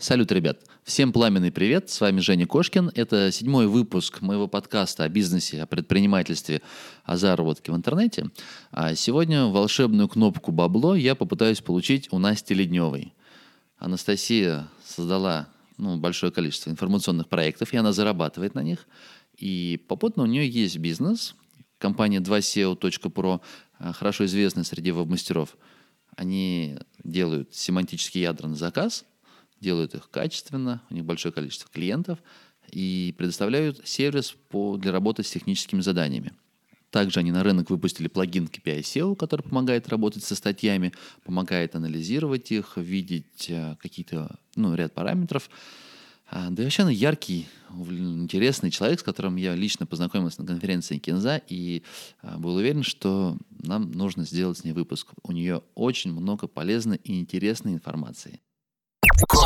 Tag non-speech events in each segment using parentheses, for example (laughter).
Салют, ребят! Всем пламенный привет! С вами Женя Кошкин. Это седьмой выпуск моего подкаста о бизнесе, о предпринимательстве, о заработке в интернете. А сегодня волшебную кнопку «Бабло» я попытаюсь получить у Насти Ледневой. Анастасия создала ну, большое количество информационных проектов, и она зарабатывает на них. И попутно у нее есть бизнес. Компания 2SEO.pro, а, хорошо известная среди веб-мастеров. Они делают семантические ядра на заказ – делают их качественно, у них большое количество клиентов и предоставляют сервис по, для работы с техническими заданиями. Также они на рынок выпустили плагин KPI SEO, который помогает работать со статьями, помогает анализировать их, видеть э, какие-то, ну, ряд параметров. А, да и вообще она яркий, интересный человек, с которым я лично познакомился на конференции Кинза и а, был уверен, что нам нужно сделать с ней выпуск. У нее очень много полезной и интересной информации.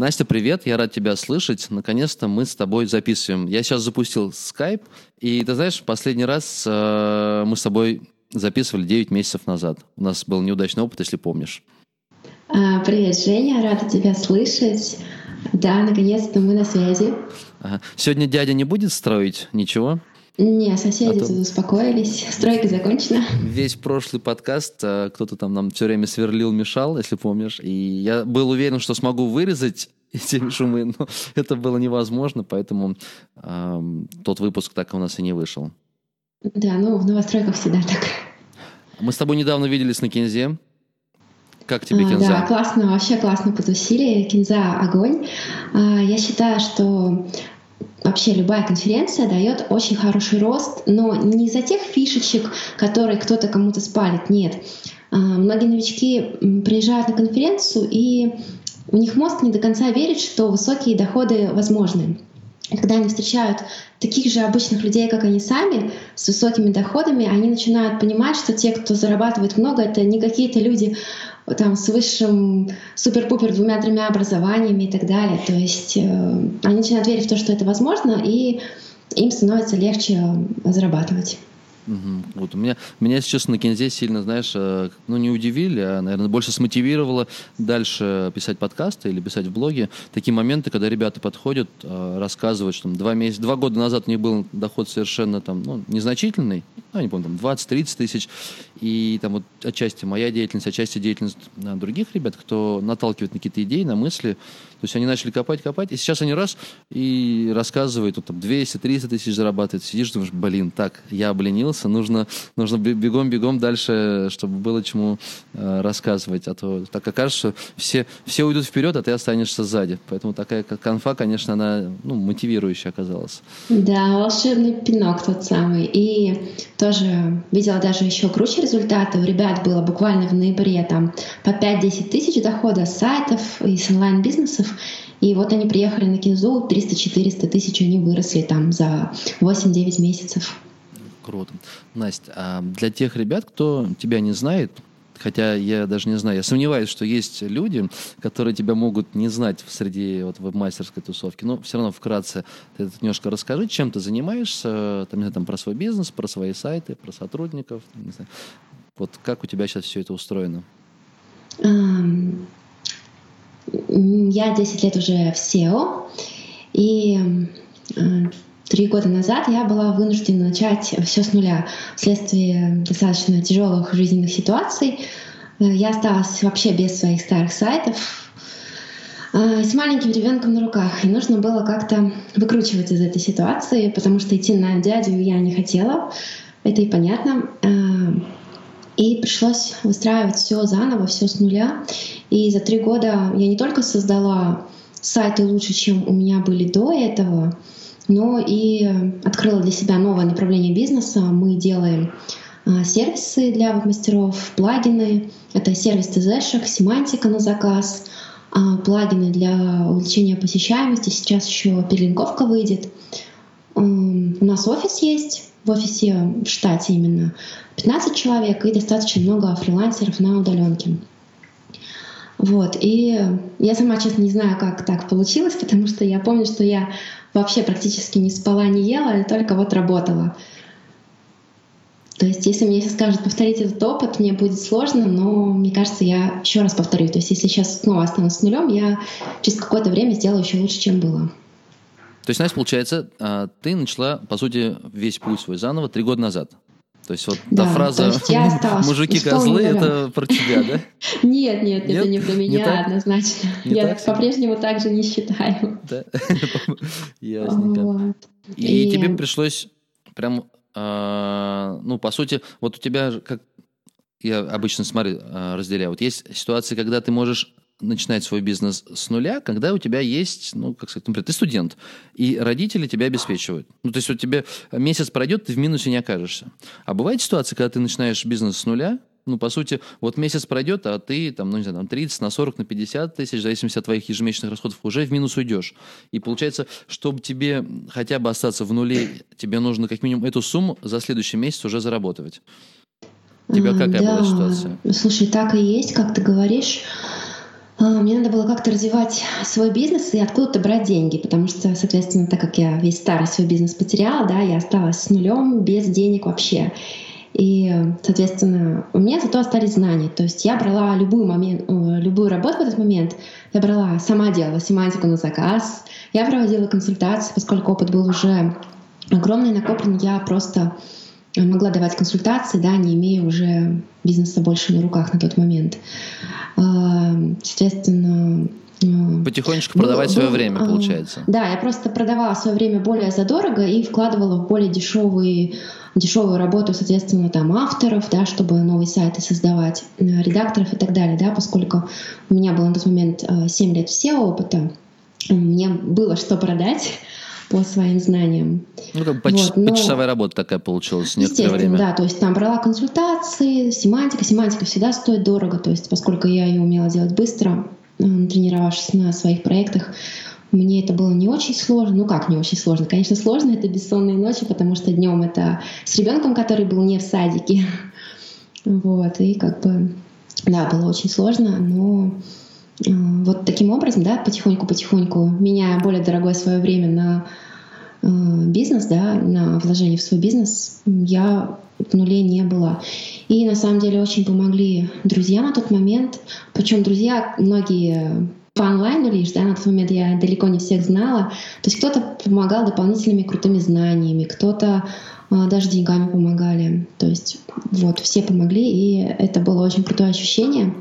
Настя, привет, я рад тебя слышать. Наконец-то мы с тобой записываем. Я сейчас запустил скайп, и ты знаешь, последний раз э, мы с тобой записывали 9 месяцев назад. У нас был неудачный опыт, если помнишь. А, привет, Женя, рада тебя слышать. Да, наконец-то мы на связи. Ага. Сегодня дядя не будет строить ничего? Не, соседи а то... успокоились, стройка закончена. Весь прошлый подкаст э, кто-то там нам все время сверлил, мешал, если помнишь. И я был уверен, что смогу вырезать (laughs) эти шумы, но (laughs) это было невозможно, поэтому э, тот выпуск так у нас и не вышел. Да, ну в новостройках всегда так. Мы с тобой недавно виделись на Кинзе. Как тебе Кинза? Да, классно, вообще классно потусили. Кинза — огонь. А, я считаю, что вообще любая конференция дает очень хороший рост, но не из-за тех фишечек, которые кто-то кому-то спалит, нет. А, многие новички приезжают на конференцию, и у них мозг не до конца верит, что высокие доходы возможны. Когда они встречают таких же обычных людей, как они сами, с высокими доходами, они начинают понимать, что те, кто зарабатывает много, это не какие-то люди там с высшим супер-пупер двумя-тремя образованиями и так далее. То есть э, они начинают верить в то, что это возможно, и им становится легче зарабатывать. Угу. Вот меня, меня, если честно, на Кинзе сильно, знаешь, э, ну не удивили, а, наверное, больше смотивировало дальше писать подкасты или писать в блоге. Такие моменты, когда ребята подходят, э, рассказывают, что там, два, месяца, два года назад у них был доход совершенно там, ну, незначительный, ну, не помню, там 20-30 тысяч, и там вот отчасти моя деятельность, отчасти деятельность других ребят, кто наталкивает на какие-то идеи, на мысли, то есть они начали копать, копать, и сейчас они раз и рассказывают, вот, там 200-300 тысяч зарабатывают, сидишь, думаешь, блин, так, я обленился, нужно, нужно бегом-бегом дальше, чтобы было чему э, рассказывать, а то так окажется, все, все уйдут вперед, а ты останешься сзади, поэтому такая конфа, конечно, она ну, мотивирующая оказалась. Да, волшебный пинок тот самый, и тоже видела даже еще круче результаты. У ребят было буквально в ноябре там по 5-10 тысяч дохода с сайтов и с онлайн-бизнесов. И вот они приехали на Кинзу, 300-400 тысяч они выросли там за 8-9 месяцев. Круто. Настя, а для тех ребят, кто тебя не знает, Хотя я даже не знаю, я сомневаюсь, что есть люди, которые тебя могут не знать в среди вот, веб-мастерской тусовки. Но все равно вкратце ты это немножко расскажи, чем ты занимаешься, там, не знаю, там, про свой бизнес, про свои сайты, про сотрудников. Не знаю. Вот как у тебя сейчас все это устроено? Я 10 лет уже в SEO, и Три года назад я была вынуждена начать все с нуля вследствие достаточно тяжелых жизненных ситуаций. Э, я осталась вообще без своих старых сайтов, э, с маленьким ребенком на руках. И нужно было как-то выкручиваться из этой ситуации, потому что идти на дядю я не хотела. Это и понятно. И пришлось выстраивать все заново, все с нуля. И за три года я не только создала сайты лучше, чем у меня были до этого, но и открыла для себя новое направление бизнеса. Мы делаем а, сервисы для веб-мастеров, плагины. Это сервис ТЗшек, семантика на заказ, а, плагины для увеличения посещаемости. Сейчас еще перелинковка выйдет. у нас офис есть, в офисе в штате именно 15 человек и достаточно много фрилансеров на удаленке. Вот. И я сама, честно, не знаю, как так получилось, потому что я помню, что я вообще практически не спала, не ела, и только вот работала. То есть, если мне сейчас скажут повторить этот опыт, мне будет сложно, но мне кажется, я еще раз повторю. То есть, если сейчас снова останусь с нулем, я через какое-то время сделаю еще лучше, чем было. То есть, Настя, получается, а, ты начала, по сути, весь путь свой заново три года назад. То есть вот да, та фраза «мужики козлы» — это про тебя, да? (laughs) Нет, нет, это не про меня однозначно. Я по-прежнему так же не считаю. Да? (laughs) Ясненько. И тебе пришлось прям, а, ну, по сути, вот у тебя, как я обычно, смотри, а, разделяю, вот есть ситуации, когда ты можешь начинать свой бизнес с нуля, когда у тебя есть, ну, как сказать, например, ты студент, и родители тебя обеспечивают. Ну, то есть вот тебе месяц пройдет, ты в минусе не окажешься. А бывает ситуация, когда ты начинаешь бизнес с нуля, ну, по сути, вот месяц пройдет, а ты там, ну, не знаю, там 30, на 40, на 50 тысяч, в зависимости от твоих ежемесячных расходов, уже в минус уйдешь. И получается, чтобы тебе хотя бы остаться в нуле, тебе нужно как минимум эту сумму за следующий месяц уже заработать. У тебя какая да. была ситуация? Слушай, так и есть, как ты говоришь. А, мне надо было как-то развивать свой бизнес и откуда-то брать деньги, потому что, соответственно, так как я весь старый свой бизнес потеряла, да, я осталась с нулем, без денег вообще. И, соответственно, у меня зато остались знания. То есть я брала любую, момент, любую работу в этот момент. Я брала, сама делала семантику на заказ. Я проводила консультации, поскольку опыт был уже огромный, накоплен. Я просто могла давать консультации, да, не имея уже бизнеса больше на руках на тот момент. А, соответственно, а, Потихонечку продавать был, свое был, время, а, получается. Да, я просто продавала свое время более задорого и вкладывала в более дешевые дешевую работу, соответственно, там авторов, да, чтобы новые сайты создавать, редакторов и так далее, да, поскольку у меня было на тот момент 7 лет всего опыта, мне было что продать, по своим знаниям. Ну, как поч- вот, но... почасовая работа такая получилась некоторое время. да, то есть там брала консультации, семантика. Семантика всегда стоит дорого, то есть поскольку я ее умела делать быстро, э, тренировавшись на своих проектах, мне это было не очень сложно. Ну как не очень сложно? Конечно, сложно это бессонные ночи, потому что днем это с ребенком, который был не в садике. (laughs) Вот, и как бы, да, было очень сложно, но вот таким образом, да, потихоньку-потихоньку, меняя более дорогое свое время на э, бизнес, да, на вложение в свой бизнес, я в нуле не была. И на самом деле очень помогли друзья на тот момент. Причем друзья многие по онлайну лишь, да, на тот момент я далеко не всех знала. То есть кто-то помогал дополнительными крутыми знаниями, кто-то э, даже деньгами помогали. То есть вот все помогли, и это было очень крутое ощущение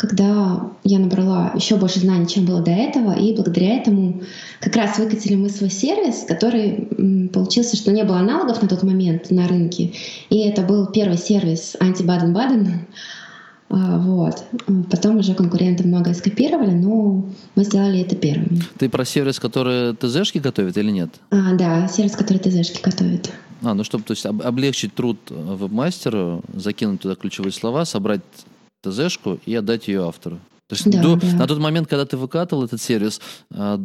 когда я набрала еще больше знаний, чем было до этого, и благодаря этому как раз выкатили мы свой сервис, который получился, что не было аналогов на тот момент на рынке, и это был первый сервис анти-Баден-Баден, а, вот. Потом уже конкуренты многое скопировали, но мы сделали это первыми. Ты про сервис, который ТЗшки готовит или нет? А, да, сервис, который ТЗшки готовит. А, ну чтобы то есть, облегчить труд веб-мастеру, закинуть туда ключевые слова, собрать ТЗшку и отдать ее автору. То есть да, до, да. на тот момент, когда ты выкатывал этот сервис, а,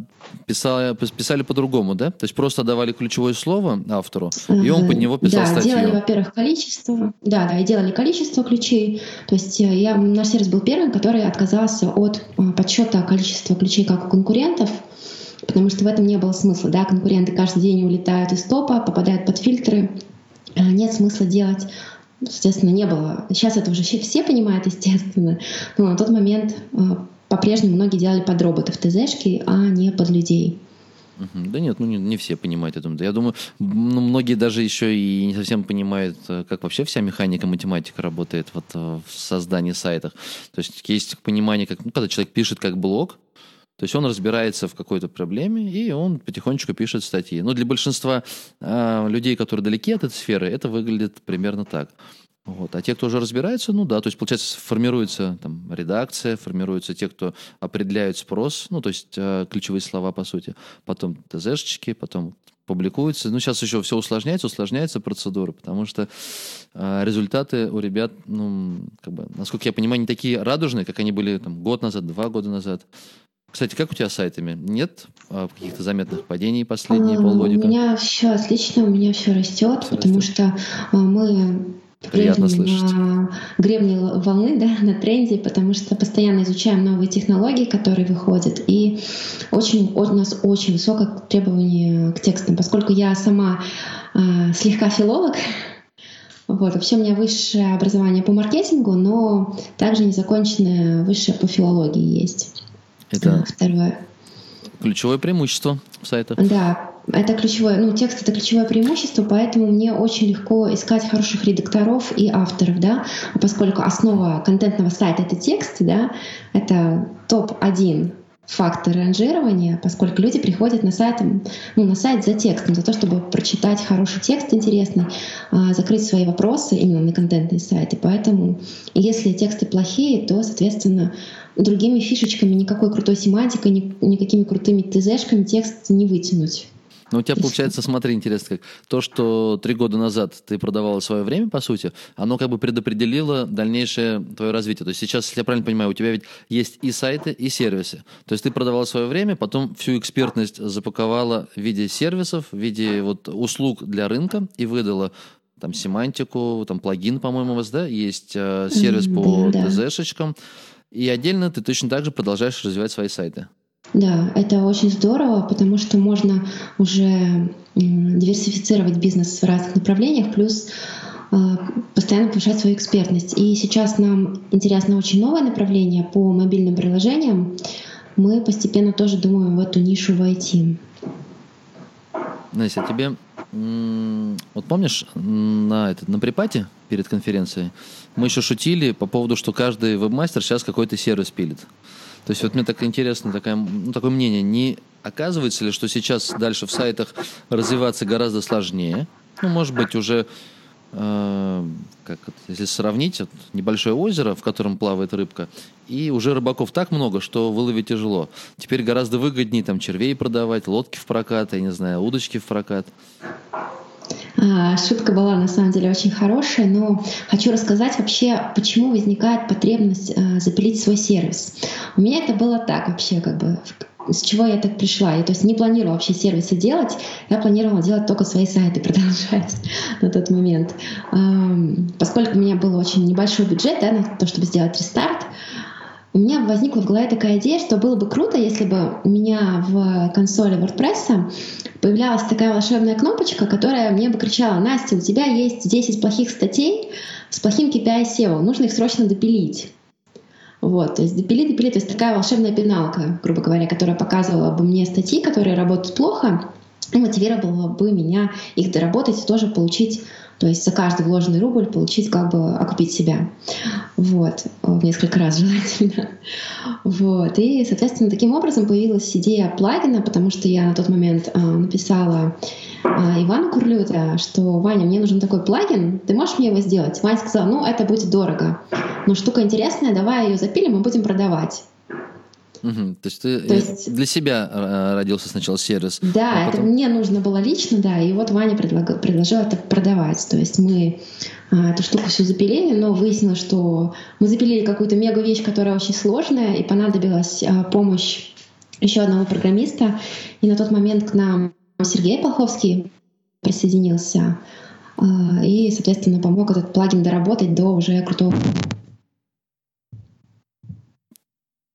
писали, писали по-другому, да? То есть просто давали ключевое слово автору, и он под него писал да, статью. делали, во-первых, количество, да, да, и делали количество ключей. То есть э, я, наш сервис был первым, который отказался от э, подсчета количества ключей, как у конкурентов, потому что в этом не было смысла, да, конкуренты каждый день улетают из топа, попадают под фильтры, э, нет смысла делать естественно, не было. Сейчас это уже все понимают, естественно. Но на тот момент э, по-прежнему многие делали под роботов ТЗшки, а не под людей. Да нет, ну не, не все понимают это. Я думаю, ну, многие даже еще и не совсем понимают, э, как вообще вся механика, математика работает вот э, в создании сайтов. То есть есть понимание, как, ну, когда человек пишет как блог, то есть он разбирается в какой-то проблеме, и он потихонечку пишет статьи. Но для большинства э, людей, которые далеки от этой сферы, это выглядит примерно так. Вот. А те, кто уже разбирается, ну да, то есть, получается, формируется там, редакция, формируются те, кто определяют спрос, ну, то есть э, ключевые слова, по сути, потом ТЗшечки, потом публикуются. Ну, сейчас еще все усложняется, усложняется процедура, потому что э, результаты у ребят, ну, как бы, насколько я понимаю, не такие радужные, как они были там, год назад, два года назад. Кстати, как у тебя с сайтами? Нет а, каких-то заметных падений последние а, полгодика? У меня все отлично, у меня все растет, все потому растет. что а, мы Приятно слышать. на гребне волны, да, на тренде, потому что постоянно изучаем новые технологии, которые выходят, и очень, у нас очень высокое требование к текстам, поскольку я сама э, слегка филолог, (laughs) вот, вообще у меня высшее образование по маркетингу, но также незаконченное высшее по филологии есть. Это второе. Ключевое преимущество в сайтах. Да, это ключевое, ну, текст это ключевое преимущество, поэтому мне очень легко искать хороших редакторов и авторов, да, поскольку основа контентного сайта это текст, да, это топ-1 фактор ранжирования, поскольку люди приходят на сайт, ну, на сайт за текстом, за то, чтобы прочитать хороший текст интересный, а, закрыть свои вопросы именно на контентные сайты. Поэтому если тексты плохие, то, соответственно, другими фишечками, никакой крутой семантикой, никакими крутыми ТЗшками текст не вытянуть. Но у тебя получается, смотри, интересно, как то, что три года назад ты продавала свое время, по сути, оно как бы предопределило дальнейшее твое развитие. То есть сейчас, если я правильно понимаю, у тебя ведь есть и сайты, и сервисы. То есть ты продавала свое время, потом всю экспертность запаковала в виде сервисов, в виде вот услуг для рынка и выдала там семантику, там плагин, по-моему, у вас, да, есть э, сервис по да, ТЗ-шечкам. И отдельно ты точно так же продолжаешь развивать свои сайты. Да, это очень здорово, потому что можно уже диверсифицировать бизнес в разных направлениях, плюс а, постоянно повышать свою экспертность. И сейчас нам интересно очень новое направление по мобильным приложениям. Мы постепенно тоже думаем в эту нишу войти. Настя, тебе вот помнишь на, этот, на припате перед конференцией мы еще шутили по поводу, что каждый вебмастер сейчас какой-то сервис пилит. То есть вот мне так интересно такое, ну, такое мнение, не оказывается ли, что сейчас дальше в сайтах развиваться гораздо сложнее? Ну, может быть, уже э, как это, если сравнить, вот, небольшое озеро, в котором плавает рыбка, и уже рыбаков так много, что выловить тяжело. Теперь гораздо выгоднее там червей продавать, лодки в прокат, я не знаю, удочки в прокат. А, шутка была на самом деле очень хорошая, но хочу рассказать вообще, почему возникает потребность э, запилить свой сервис. У меня это было так вообще, как бы с чего я так пришла. Я то есть не планировала вообще сервисы делать, я планировала делать только свои сайты, (laughs) продолжать на тот момент. Поскольку у меня был очень небольшой бюджет да, на то, чтобы сделать рестарт, у меня возникла в голове такая идея, что было бы круто, если бы у меня в консоли WordPress появлялась такая волшебная кнопочка, которая мне бы кричала, Настя, у тебя есть 10 плохих статей с плохим KPI SEO, нужно их срочно допилить. Вот, то есть допили, допили, то есть такая волшебная пеналка, грубо говоря, которая показывала бы мне статьи, которые работают плохо, и мотивировала бы меня их доработать и тоже получить то есть за каждый вложенный рубль получить, как бы окупить себя. Вот. В несколько раз желательно. Вот. И, соответственно, таким образом появилась идея плагина, потому что я на тот момент э, написала э, Ивану Курлюта, что «Ваня, мне нужен такой плагин, ты можешь мне его сделать?» Ваня сказал «Ну, это будет дорого, но штука интересная, давай ее запилим и будем продавать». Угу. То есть ты То есть... для себя э, родился сначала сервис. Да, а потом... это мне нужно было лично, да, и вот Ваня предлаг... предложил это продавать. То есть мы а, эту штуку всю запилили, но выяснилось, что мы запилили какую-то мега вещь, которая очень сложная, и понадобилась а, помощь еще одного программиста. И на тот момент к нам Сергей Полховский присоединился а, и, соответственно, помог этот плагин доработать до уже крутого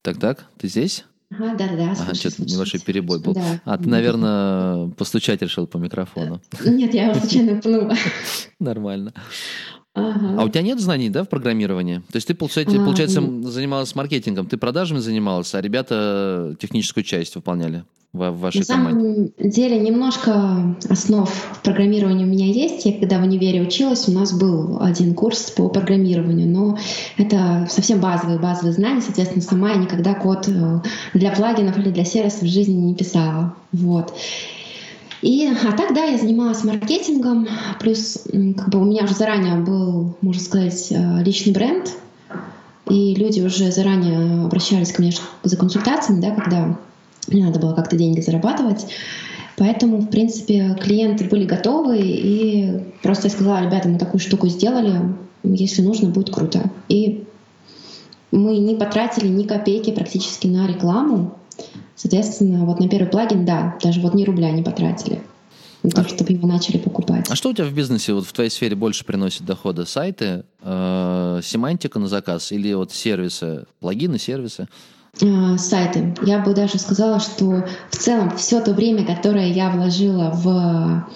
так, так, ты здесь? Ага, да, да. Ага, что-то небольшой перебой был. Да. А ты, наверное, постучать решил по микрофону. Нет, я его случайно (laughs) пнула. Нормально. Ага. А у тебя нет знаний, да, в программировании? То есть ты, получается, а, получается занималась маркетингом, ты продажами занималась, а ребята техническую часть выполняли в, в вашей На самом команде? деле немножко основ программирования у меня есть. Я когда в универе училась, у нас был один курс по программированию, но это совсем базовые, базовые знания. Соответственно, сама я никогда код э, для плагинов или для сервисов в жизни не писала. Вот. И, а так, да, я занималась маркетингом, плюс как бы у меня уже заранее был, можно сказать, э, личный бренд, и люди уже заранее обращались ко мне за консультациями, да, когда мне надо было как-то деньги зарабатывать. Поэтому, в принципе, клиенты были готовы, и просто я сказала, ребята, мы такую штуку сделали, если нужно, будет круто. И мы не потратили ни копейки практически на рекламу, Соответственно, вот на первый плагин, да, даже вот ни рубля не потратили на то, чтобы его начали покупать. А что у тебя в бизнесе, вот в твоей сфере больше приносит дохода? Сайты, э, семантика на заказ или вот сервисы, плагины, сервисы? Э, сайты. Я бы даже сказала, что в целом все то время, которое я вложила в,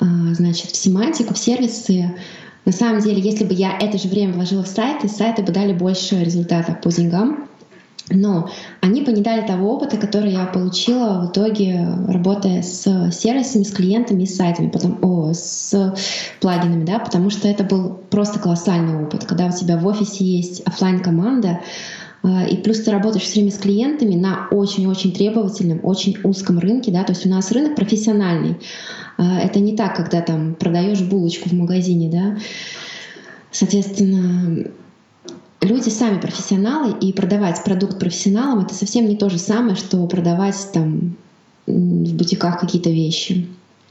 э, значит, в семантику, в сервисы, на самом деле, если бы я это же время вложила в сайты, сайты бы дали больше результатов по деньгам. Но они дали того опыта, который я получила в итоге, работая с сервисами, с клиентами с сайтами, потом, о, с плагинами, да, потому что это был просто колоссальный опыт, когда у тебя в офисе есть офлайн команда и плюс ты работаешь все время с клиентами на очень-очень требовательном, очень узком рынке, да, то есть у нас рынок профессиональный. А, это не так, когда там продаешь булочку в магазине, да. Соответственно, люди сами профессионалы, и продавать продукт профессионалам это совсем не то же самое, что продавать там в бутиках какие-то вещи.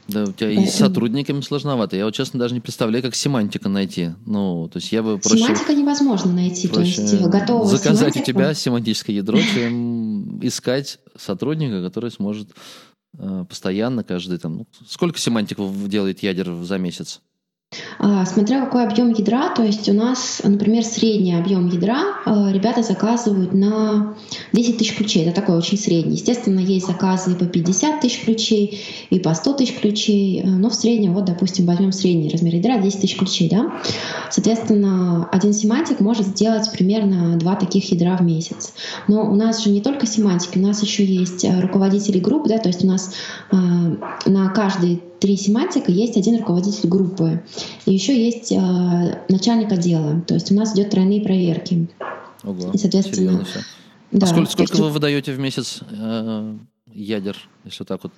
Да, у тебя Поэтому... и с сотрудниками сложновато. Я вот честно даже не представляю, как семантика найти. Ну, то есть я бы проще... Семантика невозможно найти. То есть э, готового Заказать семантику... у тебя семантическое ядро, чем искать сотрудника, который сможет э, постоянно каждый там... Ну, сколько семантиков делает ядер за месяц? А, смотря какой объем ядра, то есть у нас, например, средний объем ядра а, ребята заказывают на 10 тысяч ключей. Это такой очень средний. Естественно, есть заказы и по 50 тысяч ключей, и по 100 тысяч ключей. А, но в среднем, вот, допустим, возьмем средний размер ядра 10 тысяч ключей. Да? Соответственно, один семантик может сделать примерно два таких ядра в месяц. Но у нас же не только семантики, у нас еще есть руководители групп, да, то есть у нас на каждый три семантика, есть один руководитель группы. И еще есть э, начальник отдела. То есть у нас идет тройные проверки. Ого, и, соответственно, да, а сколько, сколько есть... вы выдаете в месяц э, ядер, если так вот?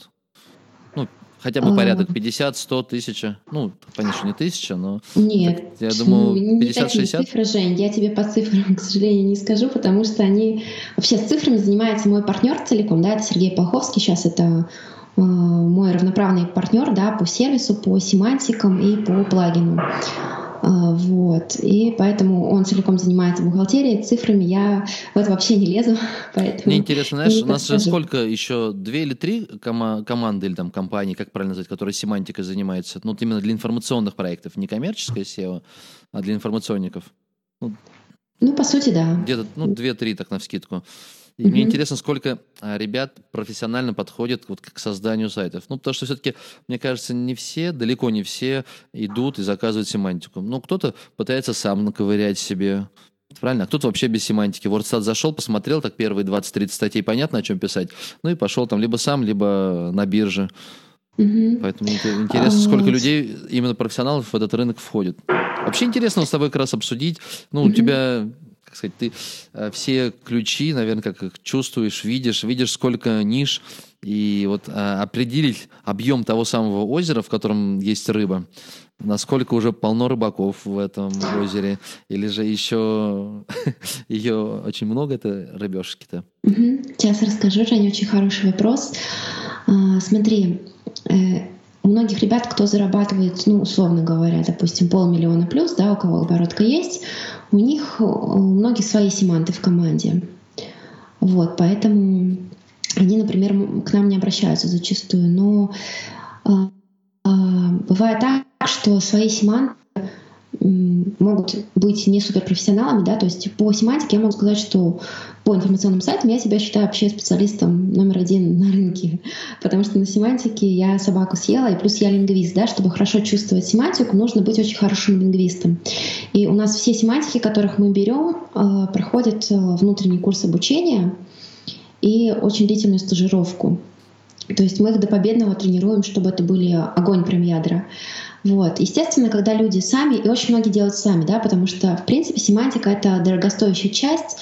Ну, хотя бы порядок 50, 100, тысяча. Ну, понятно, не тысяча, но... Нет. Я думаю, 50-60. цифры, Жень. Я тебе по цифрам, к сожалению, не скажу, потому что они... Вообще с цифрами занимается мой партнер целиком, да, это Сергей Паховский. Сейчас это Э, мой равноправный партнер да, по сервису, по семантикам и по плагину. Э, вот. И поэтому он целиком занимается бухгалтерией, цифрами. Я в это вообще не лезу. (laughs) Поэтому Мне интересно, знаешь, у нас же сколько еще, две или три кома- команды или там компании, как правильно назвать, которые семантикой занимаются? Ну, вот именно для информационных проектов, не коммерческое SEO, а для информационников. Ну, ну по сути, да. Где-то, ну, две-три так на вскидку. И mm-hmm. мне интересно, сколько а, ребят профессионально подходят вот к созданию сайтов. Ну, потому что все-таки, мне кажется, не все, далеко не все идут и заказывают семантику. Ну, кто-то пытается сам наковырять себе, Правильно? А кто-то вообще без семантики. WordStat зашел, посмотрел, так первые 20-30 статей понятно, о чем писать. Ну и пошел там либо сам, либо на бирже. Угу. Поэтому интересно, а, сколько людей, именно профессионалов, в этот рынок входит. Вообще интересно с тобой как раз обсудить. Ну, угу. у тебя как сказать, ты э, все ключи, наверное, как их чувствуешь, видишь, видишь, сколько ниш, и вот э, определить объем того самого озера, в котором есть рыба, насколько уже полно рыбаков в этом озере, или же еще (laughs) ее очень много, это рыбешки-то? Сейчас расскажу, Женя, очень хороший вопрос. А, смотри, э, многих ребят, кто зарабатывает, ну, условно говоря, допустим, полмиллиона плюс, да, у кого оборотка есть, у них э, у многих свои семанты в команде. Вот, поэтому они, например, к нам не обращаются зачастую. Но э, э, бывает так, что свои семанты могут быть не суперпрофессионалами, да, то есть по семантике я могу сказать, что по информационным сайтам я себя считаю вообще специалистом номер один на рынке, потому что на семантике я собаку съела, и плюс я лингвист, да, чтобы хорошо чувствовать семантику, нужно быть очень хорошим лингвистом. И у нас все семантики, которых мы берем, э, проходят э, внутренний курс обучения и очень длительную стажировку. То есть мы их до победного тренируем, чтобы это были огонь прям ядра. Вот. Естественно, когда люди сами, и очень многие делают сами, да, потому что, в принципе, семантика — это дорогостоящая часть,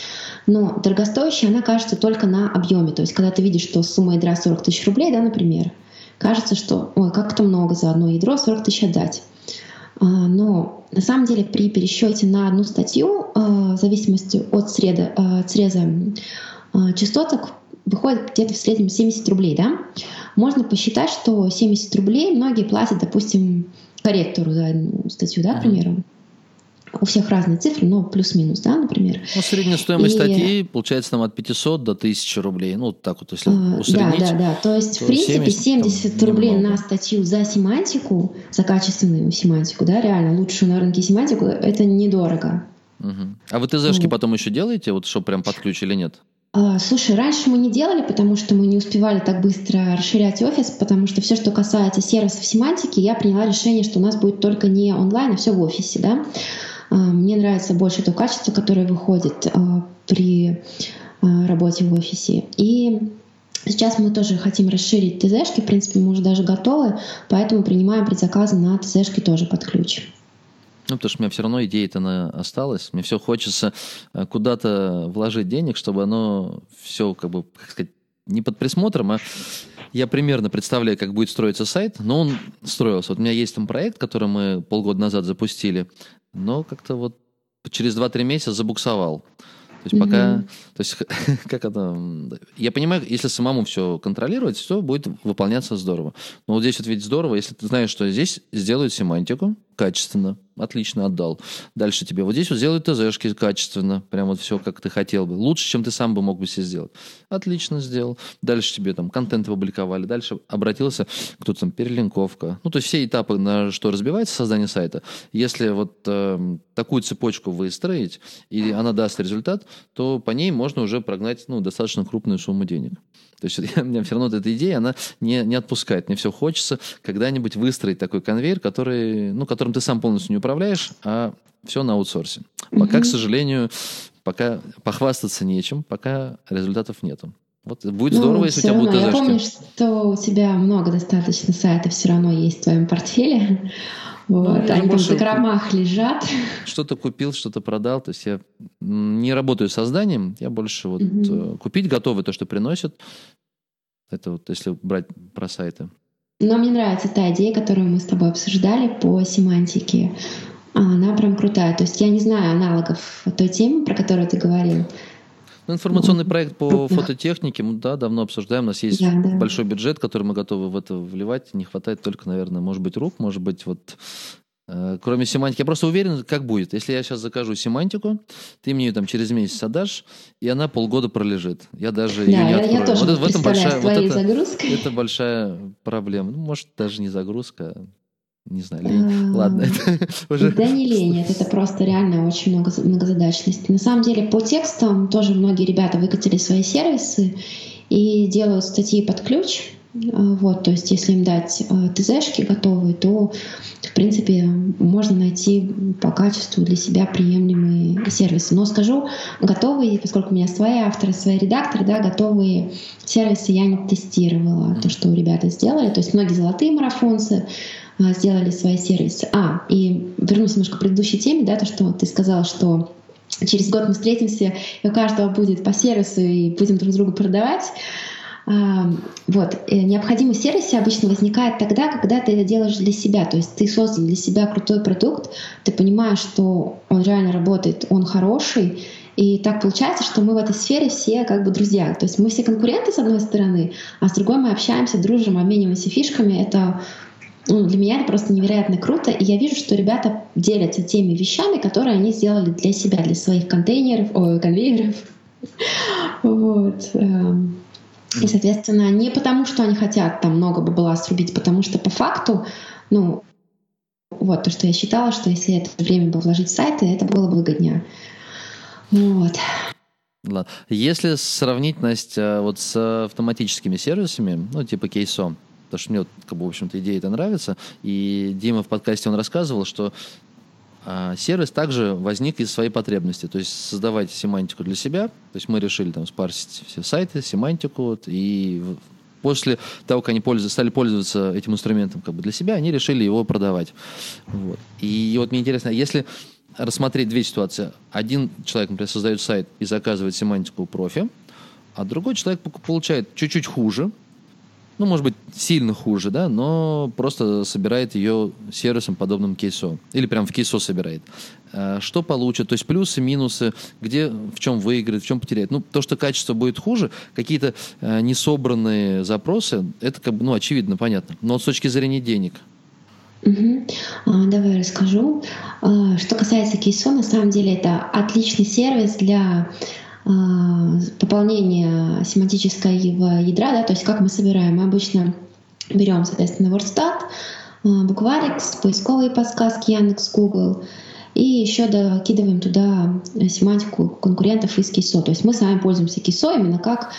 но дорогостоящая она кажется только на объеме. То есть, когда ты видишь, что сумма ядра 40 тысяч рублей, да, например, кажется, что, ой, как это много за одно ядро, 40 тысяч отдать. А, но на самом деле при пересчете на одну статью, а, в зависимости от среда, а, среза частоток, выходит где-то в среднем 70 рублей, да? Можно посчитать, что 70 рублей многие платят, допустим, корректору за одну статью, да, к примеру. У всех разные цифры, но плюс-минус, да, например. Ну, средняя стоимость и... статьи получается там от 500 до 1000 рублей. Ну, так вот, если а, усреднить. Да, да, да. То есть, то в принципе, 70, 70 рублей немного. на статью за семантику, за качественную семантику, да, реально, лучшую на рынке семантику, это недорого. Угу. А вы ТЗшки вот. потом еще делаете, вот что прям под ключ или нет? А, слушай, раньше мы не делали, потому что мы не успевали так быстро расширять офис, потому что все, что касается сервисов семантики, я приняла решение, что у нас будет только не онлайн, а все в офисе, да. А, мне нравится больше то качество, которое выходит а, при работе в офисе. И Сейчас мы тоже хотим расширить ТЗшки, в принципе, мы уже даже готовы, поэтому принимаем предзаказы на ТЗшки тоже под ключ. Ну, потому что у меня все равно идея-то она осталась. Мне все хочется э, куда-то вложить денег, чтобы оно все, как бы, как сказать, не под присмотром, а я примерно представляю, как будет строиться сайт, но он строился. Вот у меня есть там проект, который мы полгода назад запустили, но как-то вот через 2-3 месяца забуксовал. То есть mm-hmm. пока, то есть (laughs) как это, я понимаю, если самому все контролировать, все будет выполняться здорово. Но вот здесь вот ведь здорово, если ты знаешь, что здесь сделают семантику качественно, Отлично, отдал. Дальше тебе. Вот здесь вот сделай ТЗшки качественно. Прям вот все, как ты хотел бы. Лучше, чем ты сам бы мог бы себе сделать. Отлично сделал. Дальше тебе там контент опубликовали. Дальше обратился кто-то там, перелинковка. Ну, то есть все этапы, на что разбивается создание сайта. Если вот э, такую цепочку выстроить, и она даст результат, то по ней можно уже прогнать ну, достаточно крупную сумму денег. То есть (laughs) у меня все равно эта идея, она не, не отпускает. Мне все хочется когда-нибудь выстроить такой конвейер, который, ну, которым ты сам полностью не управляешь, а все на аутсорсе. Пока, mm-hmm. к сожалению, пока похвастаться нечем, пока результатов нету. Вот будет ну, здорово, если у тебя равно. будут Я помню, что у тебя много достаточно сайтов все равно есть в твоем портфеле. Вот, ну, они там в закромах лежат. Что-то купил, что-то продал. То есть я не работаю созданием, я больше вот угу. купить готовы то, что приносят. Это вот если брать про сайты. Но мне нравится та идея, которую мы с тобой обсуждали по семантике. Она прям крутая. То есть я не знаю аналогов той темы, про которую ты говорил. Ну, информационный проект по фототехнике, мы да, давно обсуждаем. У нас есть да, да. большой бюджет, который мы готовы в это вливать. Не хватает только, наверное, может быть, рук, может быть, вот э, Кроме семантики, я просто уверен, как будет. Если я сейчас закажу семантику, ты мне ее там через месяц отдашь, и она полгода пролежит. Я даже да, ее не я, открою. Я тоже вот, в этом большая, вот это, это большая проблема. Ну, может, даже не загрузка, не знаю, лень. Ладно, (laughs) это уже... Да не лень, нет, это просто реально очень много многозадачности. На самом деле по текстам тоже многие ребята выкатили свои сервисы и делают статьи под ключ. А, вот, то есть если им дать а, ТЗшки готовые, то, в принципе, можно найти по качеству для себя приемлемые сервисы. Но скажу, готовые, поскольку у меня свои авторы, свои редакторы, да, готовые сервисы я не тестировала, то, что ребята сделали. То есть многие золотые марафонцы, сделали свои сервисы. А, и вернусь немножко к предыдущей теме, да, то, что ты сказала, что через год мы встретимся, и у каждого будет по сервису, и будем друг другу продавать. А, вот. Э, необходимость сервиса обычно возникает тогда, когда ты это делаешь для себя. То есть ты создал для себя крутой продукт, ты понимаешь, что он реально работает, он хороший, и так получается, что мы в этой сфере все как бы друзья. То есть мы все конкуренты с одной стороны, а с другой мы общаемся, дружим, обмениваемся фишками. Это для меня это просто невероятно круто, и я вижу, что ребята делятся теми вещами, которые они сделали для себя, для своих контейнеров, ой, конвейеров. (laughs) Вот. Эм. И, соответственно, не потому, что они хотят там много бабла срубить, потому что по факту, ну, вот то, что я считала, что если это время бы вложить в сайты, это было бы выгоднее. Вот. Если сравнить, Настя, вот с автоматическими сервисами, ну, типа кейсо, потому что мне, вот, как бы, в общем-то, идея это нравится. И Дима в подкасте, он рассказывал, что а, сервис также возник из своей потребности, то есть создавать семантику для себя. То есть мы решили там спарсить все сайты, семантику, вот, и после того, как они стали пользоваться этим инструментом как бы для себя, они решили его продавать. Вот. И вот мне интересно, если рассмотреть две ситуации. Один человек, например, создает сайт и заказывает семантику у профи, а другой человек получает чуть-чуть хуже, ну, может быть, сильно хуже, да, но просто собирает ее сервисом, подобным кейсу. Или прям в кейсо собирает. А, что получит? То есть плюсы, минусы, где, в чем выиграет, в чем потеряет. Ну, то, что качество будет хуже, какие-то э, несобранные запросы, это как бы, ну, очевидно, понятно. Но с точки зрения денег, Угу. А, давай расскажу. А, что касается кейсо, на самом деле это отличный сервис для а, пополнения семантического ядра, да, то есть как мы собираем. Мы обычно берем, соответственно, WordStat, букварикс, поисковые подсказки Яндекс, Google, и еще докидываем туда семантику конкурентов из кейсо. То есть мы с вами пользуемся кейсо именно как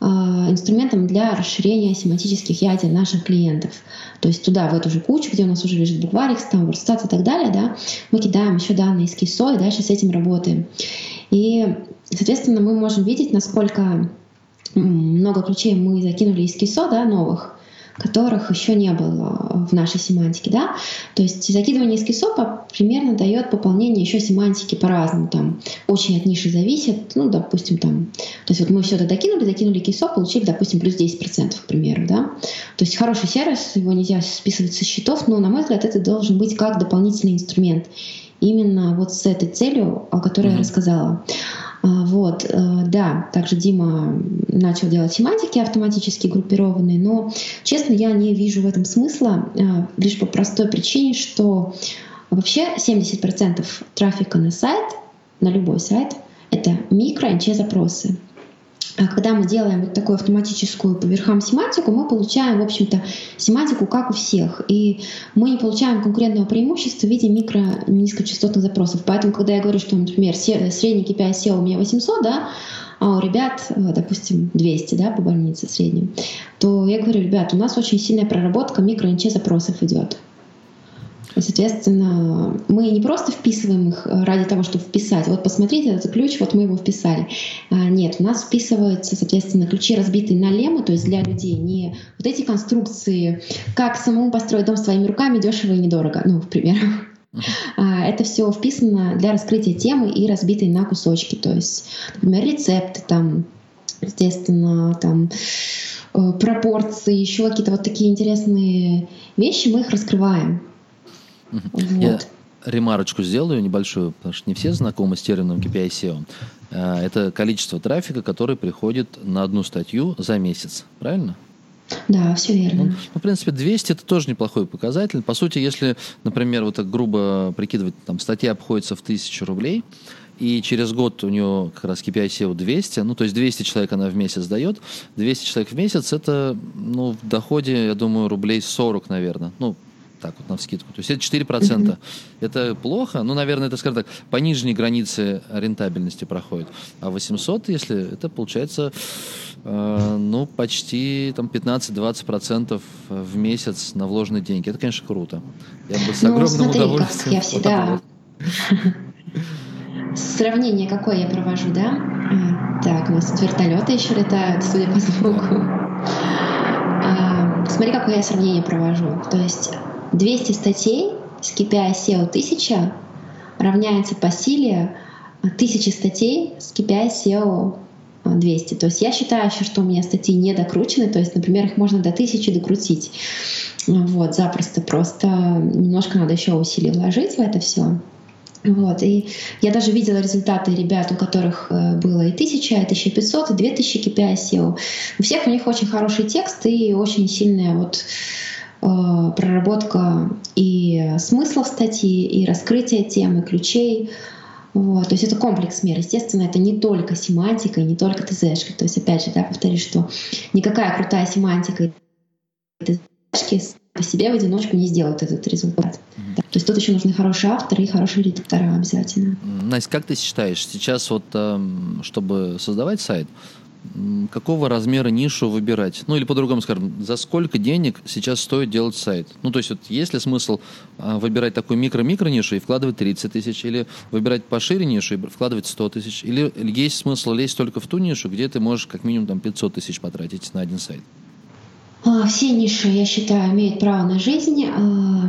инструментом для расширения семантических ядер наших клиентов. То есть туда, в эту же кучу, где у нас уже лежит букварикс, там, WordStat и так далее, да, мы кидаем еще данные из KISO и дальше с этим работаем. И, соответственно, мы можем видеть, насколько много ключей мы закинули из KISO, да, новых, которых еще не было в нашей семантике, да. То есть закидывание из кисопа примерно дает пополнение еще семантики по-разному, там очень от ниши зависит, ну, допустим, там, то есть вот мы все это докинули, закинули кисоп, получили, допустим, плюс 10%, к примеру, да. То есть хороший сервис, его нельзя списывать со счетов, но, на мой взгляд, это должен быть как дополнительный инструмент именно вот с этой целью, о которой mm-hmm. я рассказала. Вот, э, да, также Дима начал делать семантики автоматически группированные, но, честно, я не вижу в этом смысла, э, лишь по простой причине, что вообще 70% трафика на сайт, на любой сайт, это микро-НЧ-запросы. А когда мы делаем вот такую автоматическую по верхам семантику, мы получаем, в общем-то, семантику как у всех. И мы не получаем конкурентного преимущества в виде микро низкочастотных запросов. Поэтому, когда я говорю, что, например, средний KPI SEO у меня 800, да, а у ребят, э, допустим, 200 да, по больнице в среднем, то я говорю, ребят, у нас очень сильная проработка микро-НЧ запросов идет. Соответственно, мы не просто вписываем их э, ради того, чтобы вписать. Вот посмотрите, этот ключ, вот мы его вписали. А, нет, у нас вписываются, соответственно, ключи, разбитые на леммы, то есть для людей. Не вот эти конструкции, как самому построить дом своими руками, дешево и недорого, ну, в пример. Uh-huh. Это все вписано для раскрытия темы и разбитые на кусочки. То есть, например, рецепты, там, естественно, там э, пропорции, еще какие-то вот такие интересные вещи, мы их раскрываем. Вот. Я ремарочку сделаю небольшую, потому что не все знакомы с термином KPI SEO. Э, это количество трафика, который приходит на одну статью за месяц. Правильно? Да, все верно. Ну, ну, в принципе, 200 это тоже неплохой показатель. По сути, если, например, вот так грубо прикидывать, там статья обходится в 1000 рублей, и через год у нее как раз KPI SEO 200, ну, то есть 200 человек она в месяц дает, 200 человек в месяц, это, ну, в доходе, я думаю, рублей 40, наверное, ну, так вот на вскидку. То есть это 4%. Mm-hmm. Это плохо, ну, наверное, это, скажем так, по нижней границе рентабельности проходит. А 800, если это получается, э, ну, почти там 15-20% в месяц на вложенные деньги. Это, конечно, круто. Я бы с ну, огромным смотри, удовольствием... я всегда... Сравнение какое я провожу, да? Э, так, у нас тут вертолеты еще летают, судя по звуку. Э, смотри, какое я сравнение провожу. То есть 200 статей с KPI SEO 1000 равняется по силе 1000 статей с KPI SEO 200. То есть я считаю еще, что у меня статьи не докручены, то есть, например, их можно до 1000 докрутить. Вот, запросто. Просто немножко надо еще усилий вложить в это все. Вот. И я даже видела результаты ребят, у которых э, было и 1000, и 1500, и 2000 KPI SEO. У всех у них очень хороший текст и очень сильная вот проработка и смыслов статьи, и раскрытие темы, ключей. Вот. То есть это комплекс мер. Естественно, это не только семантика, не только ТЗшки. То есть, опять же, да, повторюсь, что никакая крутая семантика и ТЗшки по себе в одиночку не сделают этот результат. Mm-hmm. То есть тут еще нужны хорошие авторы и хорошие редактора обязательно. Настя, как ты считаешь, сейчас вот, эм, чтобы создавать сайт, какого размера нишу выбирать? Ну или по-другому скажем, за сколько денег сейчас стоит делать сайт? Ну то есть вот есть ли смысл а, выбирать такую микро-микро нишу и вкладывать 30 тысяч, или выбирать пошире нишу и вкладывать 100 тысяч, или есть смысл лезть только в ту нишу, где ты можешь как минимум там 500 тысяч потратить на один сайт? А, все ниши, я считаю, имеют право на жизнь. А,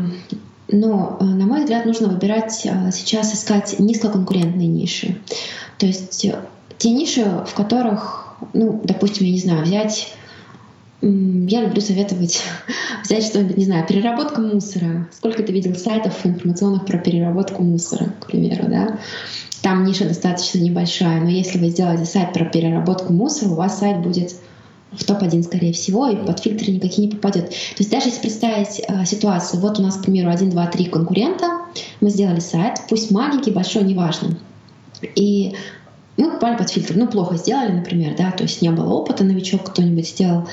но, на мой взгляд, нужно выбирать сейчас, искать низкоконкурентные ниши. То есть те ниши, в которых ну, допустим, я не знаю, взять я люблю советовать (laughs) взять что-нибудь, не знаю, переработка мусора. Сколько ты видел сайтов информационных про переработку мусора, к примеру, да? Там ниша достаточно небольшая, но если вы сделаете сайт про переработку мусора, у вас сайт будет в топ-1, скорее всего, и под фильтры никакие не попадет. То есть даже если представить э, ситуацию, вот у нас, к примеру, 1, 2, 3 конкурента, мы сделали сайт, пусть маленький, большой, неважно. И мы попали под фильтр. Ну, плохо сделали, например, да, то есть не было опыта, новичок кто-нибудь сделал.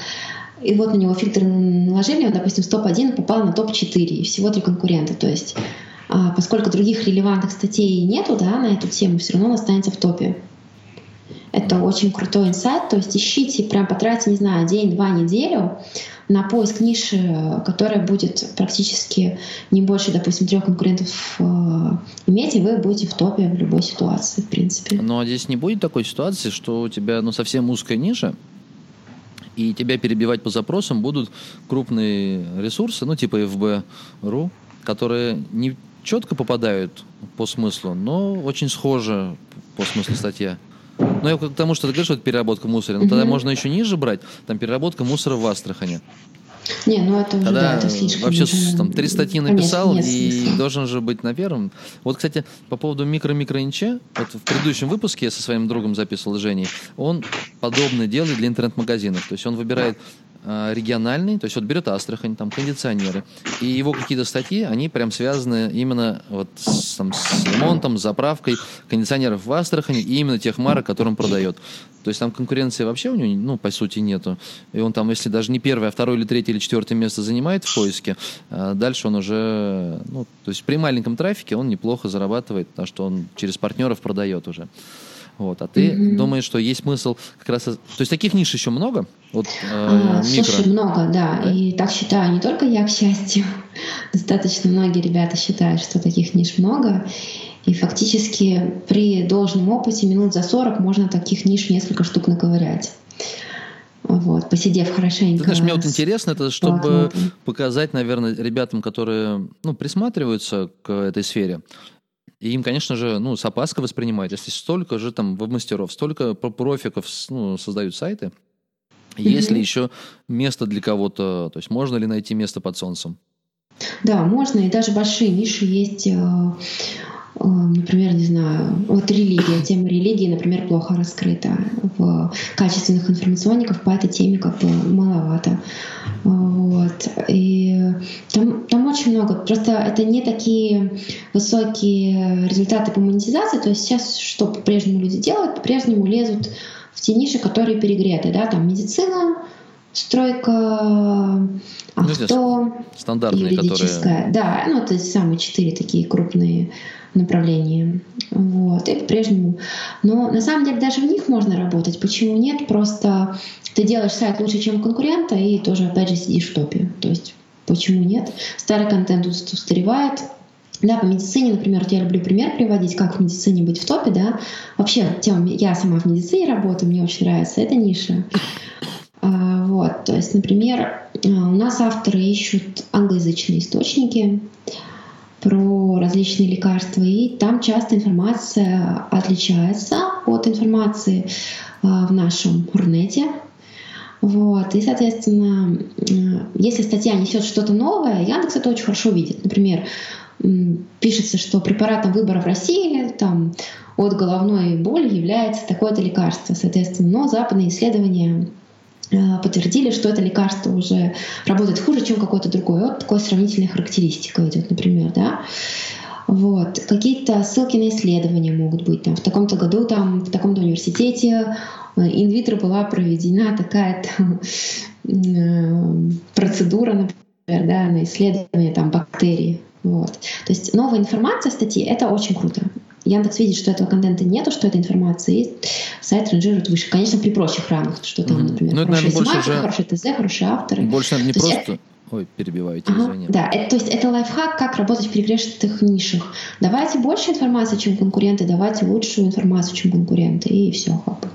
И вот на него фильтр наложили, он, допустим, с топ-1 попал на топ-4, и всего три конкурента. То есть, а, поскольку других релевантных статей нету, да, на эту тему, все равно он останется в топе. Это очень крутой инсайт, то есть ищите, прям потратьте, не знаю, день-два, неделю на поиск ниши, которая будет практически не больше, допустим, трех конкурентов э, иметь, и вы будете в топе в любой ситуации, в принципе. Но здесь не будет такой ситуации, что у тебя ну, совсем узкая ниша, и тебя перебивать по запросам будут крупные ресурсы, ну типа FB.ru, которые не четко попадают по смыслу, но очень схожи по смыслу статья. Ну, я к тому, что ты говоришь, это переработка мусора. Но ну, тогда можно еще ниже брать. Там переработка мусора в Астрахане. Не, ну это уже, Тогда да, это слишком. Вообще уже, там три статьи написал конечно, и смысла. должен же быть на первом. Вот, кстати, по поводу микро-микро-инче, вот в предыдущем выпуске я со своим другом записывал, Женей, он подобное делает для интернет-магазинов. То есть он выбирает региональный, то есть вот берет Астрахань, там кондиционеры, и его какие-то статьи, они прям связаны именно вот с, там, с ремонтом, с заправкой кондиционеров в Астрахани и именно тех марок, которым продает. То есть там конкуренции вообще у него, ну, по сути, нету. И он там, если даже не первое, а второе или третье или четвертое место занимает в поиске, э, дальше он уже, ну, то есть при маленьком трафике он неплохо зарабатывает, потому что он через партнеров продает уже. Вот, а ты mm-hmm. думаешь, что есть смысл как раз... То есть таких ниш еще много? Вот, э, а, слушай, много, да. да. И так считаю не только я, к счастью. (laughs) Достаточно многие ребята считают, что таких ниш много. И фактически при должном опыте минут за 40 можно таких ниш несколько штук наковырять. Вот, посидев хорошенько. Ты знаешь, мне вот интересно, это чтобы показать, наверное, ребятам, которые ну, присматриваются к этой сфере, и им, конечно же, ну, с опаской воспринимают. Если столько же там веб-мастеров, столько профиков ну, создают сайты, mm-hmm. есть ли еще место для кого-то? То есть можно ли найти место под солнцем? Да, можно. И даже большие ниши есть э, например, не знаю, вот религия, тема религии, например, плохо раскрыта. В качественных информационников по этой теме как бы маловато. Вот. И там, там очень много. Просто это не такие высокие результаты по монетизации. То есть сейчас что по-прежнему люди делают? По-прежнему лезут в те ниши, которые перегреты. Да? Там медицина, стройка, авто, ну, стандартные, юридическая. Которые... Да, ну это самые четыре такие крупные направлении. Вот, и по-прежнему. Но на самом деле даже в них можно работать. Почему нет? Просто ты делаешь сайт лучше, чем конкурента, и тоже, опять же, сидишь в топе. То есть почему нет? Старый контент устаревает, да, по медицине, например, вот я люблю пример приводить, как в медицине быть в топе, да. Вообще, тем, я сама в медицине работаю, мне очень нравится эта ниша. А, вот, то есть, например, у нас авторы ищут англоязычные источники, про различные лекарства, и там часто информация отличается от информации а, в нашем Рунете. Вот. И, соответственно, если статья несет что-то новое, Яндекс это очень хорошо видит. Например, пишется, что препаратом выбора в России там, от головной боли является такое-то лекарство. Соответственно, но западные исследования Э, подтвердили, что это лекарство уже работает хуже, чем какое-то другое. Вот такая сравнительная характеристика идет, например, да. Вот. Какие-то ссылки на исследования могут быть. Там, в таком-то году там, в таком-то университете э, инвитро была проведена такая-то (laughs) э, процедура, например, да, на исследование там, бактерий. Вот. То есть новая информация в статье — это очень круто. Яндекс видит, что этого контента нету, что этой информации есть, сайт ранжирует выше. Конечно, при прочих равных, что там, например, ну, это, хорошая наверное, семантика, уже... хороший ТЗ, хорошие авторы. Больше, наверное, не то просто... Это... Ой, перебивайте, ага, извини. Да, это, то есть это лайфхак, как работать в перегрешенных нишах. Давайте больше информации, чем конкуренты, давайте лучшую информацию, чем конкуренты, и все, хоп.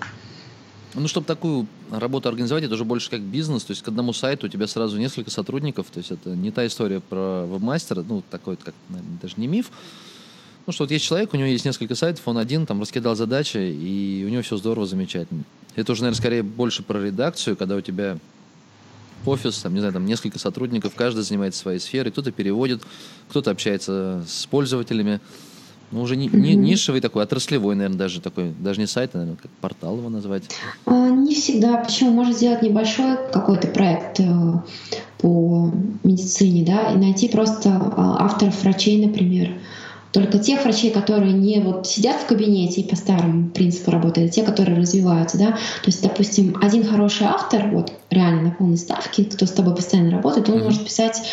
Ну, чтобы такую работу организовать, это уже больше как бизнес, то есть к одному сайту у тебя сразу несколько сотрудников, то есть это не та история про вебмастера, ну, такой, как, наверное, даже не миф, ну, что вот есть человек, у него есть несколько сайтов, он один там раскидал задачи, и у него все здорово, замечательно. Это уже, наверное, скорее больше про редакцию, когда у тебя офис, там, не знаю, там несколько сотрудников, каждый занимается своей сферой, кто-то переводит, кто-то общается с пользователями. Ну, уже не, не, нишевый такой, отраслевой, наверное, даже такой, даже не сайт, а, наверное, как портал его назвать. А, не всегда. Почему? Можно сделать небольшой какой-то проект э, по медицине, да, и найти просто а, авторов врачей, например, только тех врачей, которые не вот сидят в кабинете и по старому принципу работают, а те, которые развиваются, да. То есть, допустим, один хороший автор, вот реально на полной ставке, кто с тобой постоянно работает, он mm-hmm. может писать,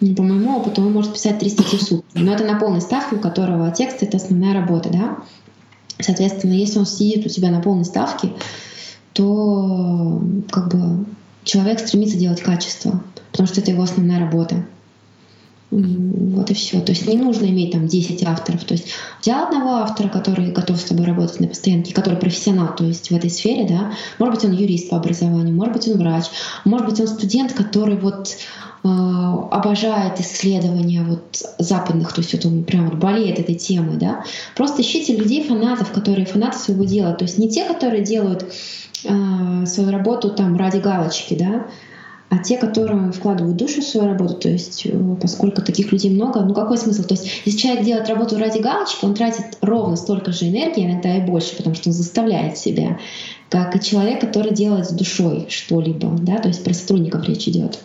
по моему опыту, он может писать 3 статьи в сутки. Но это на полной ставке, у которого текст — это основная работа, да. Соответственно, если он сидит у тебя на полной ставке, то как бы человек стремится делать качество, потому что это его основная работа. Вот и все. То есть не нужно иметь там 10 авторов. То есть взял одного автора, который готов с тобой работать на постоянке, который профессионал, то есть в этой сфере, да. Может быть, он юрист по образованию, может быть, он врач, может быть, он студент, который вот э, обожает исследования вот западных, то есть вот он прям вот болеет этой темой, да. Просто ищите людей, фанатов, которые фанаты своего дела. То есть не те, которые делают э, свою работу там ради галочки, да, а те, которые вкладывают душу в свою работу, то есть э, поскольку таких людей много, ну какой смысл? То есть если человек делает работу ради галочки, он тратит ровно столько же энергии, иногда и больше, потому что он заставляет себя, как и человек, который делает с душой что-либо, да, то есть про сотрудников речь идет.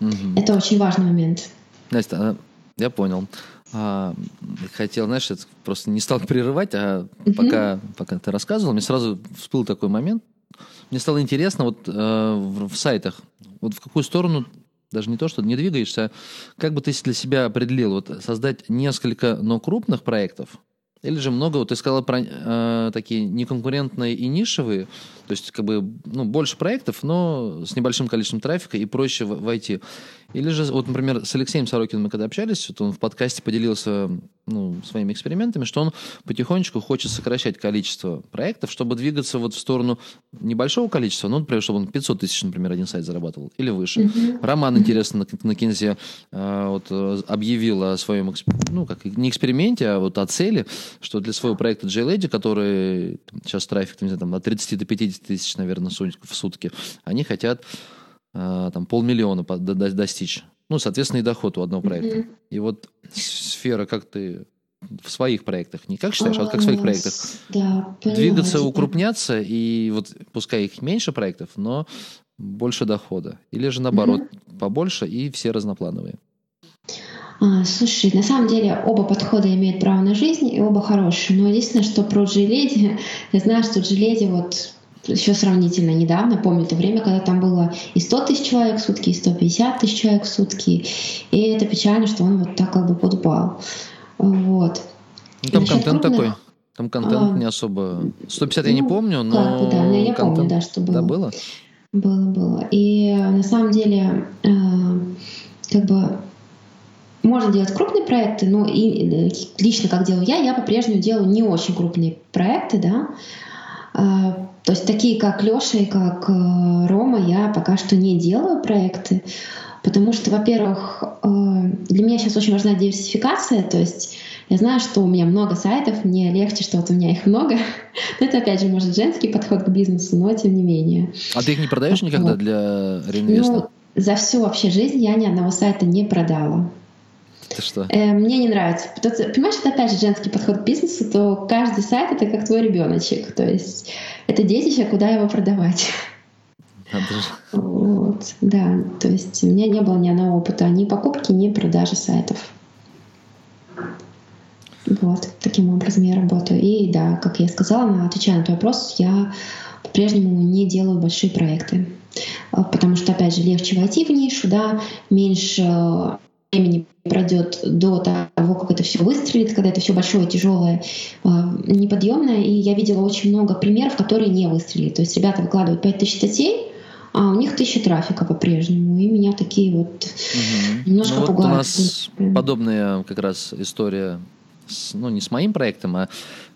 Угу. Это очень важный момент. Настя, а, я понял. А, хотел, знаешь, просто не стал прерывать, а угу. пока, пока ты рассказывал, мне сразу всплыл такой момент, мне стало интересно вот э, в, в сайтах, вот в какую сторону даже не то, что не двигаешься, а как бы ты для себя определил, вот создать несколько, но крупных проектов, или же много, вот ты сказала про э, такие неконкурентные и нишевые, то есть как бы ну, больше проектов, но с небольшим количеством трафика и проще войти. Или же, вот, например, с Алексеем Сорокиным мы когда общались, вот он в подкасте поделился ну, своими экспериментами, что он потихонечку хочет сокращать количество проектов, чтобы двигаться вот в сторону небольшого количества, ну, например, чтобы он 500 тысяч, например, один сайт зарабатывал, или выше. Mm-hmm. Роман, интересно, на, на Кинзе э, вот, э, объявил о своем, ну, как не эксперименте, а вот о цели, что для своего проекта JLady, который сейчас трафик, не знаю, там, от 30 до 50 тысяч, наверное, в сутки, они хотят Э, там полмиллиона достичь. Ну, соответственно, и доход у одного проекта. Mm-hmm. И вот сфера, как ты в своих проектах, не как считаешь, а, вот как в своих проектах. Да, Двигаться, укрупняться, и вот пускай их меньше проектов, но больше дохода. Или же наоборот, mm-hmm. побольше и все разноплановые. А, слушай, на самом деле оба подхода имеют право на жизнь, и оба хорошие. Но единственное, что про Джиледи, я знаю, что Джиледи вот еще сравнительно недавно, помню это время, когда там было и 100 тысяч человек в сутки, и 150 тысяч человек в сутки. И это печально, что он вот так как бы подупал. Вот. Ну, там контент крупных... такой. Там контент а, не особо... 150 ну, я не ну, помню, но... Как бы, да, но я контент... помню, да, что было. Да, было? Было, было. И на самом деле, э, как бы можно делать крупные проекты, но и лично как делаю я, я по-прежнему делаю не очень крупные проекты, да, то есть такие, как Леша и как э, Рома, я пока что не делаю проекты, потому что, во-первых, э, для меня сейчас очень важна диверсификация, то есть я знаю, что у меня много сайтов, мне легче, что вот у меня их много. Но (laughs) это, опять же, может, женский подход к бизнесу, но тем не менее. А ты их не продаешь никогда вот. для реинвеста? Ну, за всю вообще жизнь я ни одного сайта не продала. Это что? Э, мне не нравится. Понимаешь, это опять же женский подход к бизнесу, то каждый сайт это как твой ребеночек. То есть это детище, куда его продавать. Вот, да, то есть у меня не было ни одного опыта ни покупки, ни продажи сайтов. Вот, таким образом я работаю. И да, как я сказала, на, отвечая на твой вопрос, я по-прежнему не делаю большие проекты. А, потому что, опять же, легче войти в нишу, да, меньше времени пройдет до того, как это все выстрелит, когда это все большое, тяжелое, а, неподъемное. И я видела очень много примеров, которые не выстрелили. То есть ребята выкладывают 5000 статей, а у них тысяча трафика по-прежнему. И меня такие вот угу. немножко ну, вот пугают. У нас подобная как раз история с, ну, не с моим проектом, а,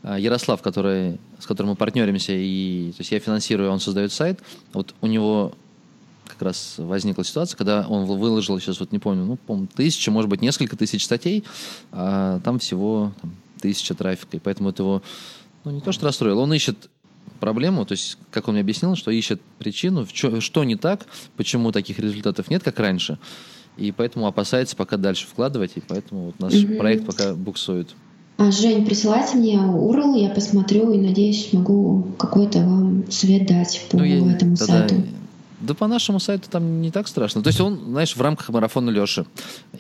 а Ярослав, который, с которым мы партнеримся, и то есть я финансирую, он создает сайт. Вот у него как раз возникла ситуация, когда он выложил, сейчас вот не помню, ну, помню, тысяча, может быть, несколько тысяч статей, а там всего там, тысяча трафика, и поэтому это его, ну, не то что расстроило, он ищет проблему, то есть, как он мне объяснил, что ищет причину, чё, что не так, почему таких результатов нет, как раньше, и поэтому опасается пока дальше вкладывать, и поэтому вот наш mm-hmm. проект пока буксует. А, Жень, присылайте мне URL, я посмотрю и, надеюсь, смогу какой-то вам совет дать по Ну, я этому тогда- сайту. Да по нашему сайту там не так страшно. То есть он, знаешь, в рамках марафона Леши.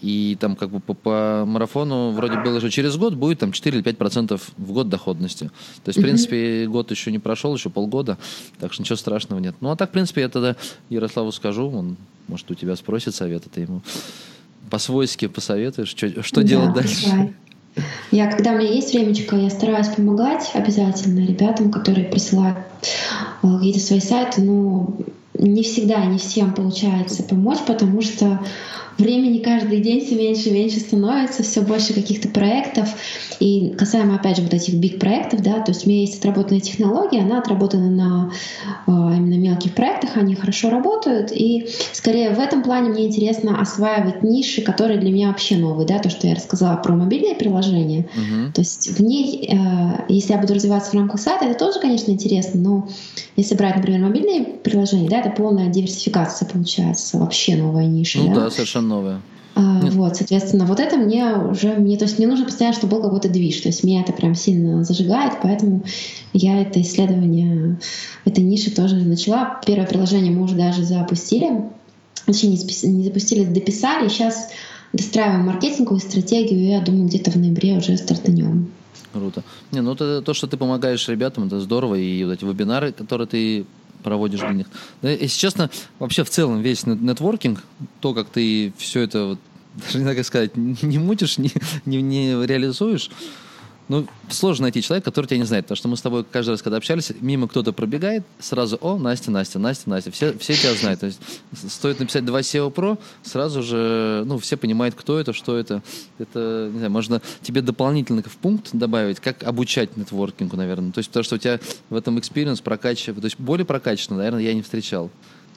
И там как бы по, по марафону вроде было, что через год будет там 4 или 5 процентов в год доходности. То есть, в принципе, год еще не прошел, еще полгода, так что ничего страшного нет. Ну, а так, в принципе, я тогда Ярославу скажу, он, может, у тебя спросит совет, ты ему по-свойски посоветуешь, что, что Да, делать дальше. присылай. Я, когда у меня есть времечко, я стараюсь помогать обязательно ребятам, которые присылают э, какие-то свои сайты, но не всегда не всем получается помочь, потому что времени каждый день все меньше и меньше становится, все больше каких-то проектов. И касаемо, опять же, вот этих биг проектов, да, то есть у меня есть отработанная технология, она отработана на э, именно мелких проектах, они хорошо работают, и скорее в этом плане мне интересно осваивать ниши, которые для меня вообще новые, да, то, что я рассказала про мобильные приложения. Мгм. То есть в ней, э, если я буду развиваться в рамках сайта, это тоже, конечно, интересно, но если брать, например, мобильные приложения, да, это полная диверсификация получается, вообще новая ниша. Ну да. да, совершенно новое. А, вот, соответственно, вот это мне уже, мне, то есть мне нужно постоянно, чтобы был какой-то движ, то есть меня это прям сильно зажигает, поэтому я это исследование этой ниши тоже начала. Первое приложение мы уже даже запустили, точнее не, не запустили, дописали, сейчас достраиваем маркетинговую стратегию, и я думаю, где-то в ноябре уже стартанем. Круто. Не, ну это то, что ты помогаешь ребятам, это здорово. И вот эти вебинары, которые ты проводишь для них. Да, если честно, вообще в целом весь нет- нетворкинг, то, как ты все это, вот, (laughs) даже не знаю, как сказать, не мутишь, не, не, не реализуешь, ну, сложно найти человека, который тебя не знает. Потому что мы с тобой каждый раз, когда общались, мимо кто-то пробегает, сразу, о, Настя, Настя, Настя, Настя. Все, все тебя знают. То есть стоит написать 2 SEO Pro, сразу же, ну, все понимают, кто это, что это. Это, не знаю, можно тебе дополнительно в пункт добавить, как обучать нетворкингу, наверное. То есть потому что у тебя в этом experience прокачивает, то есть более прокачанно, наверное, я не встречал.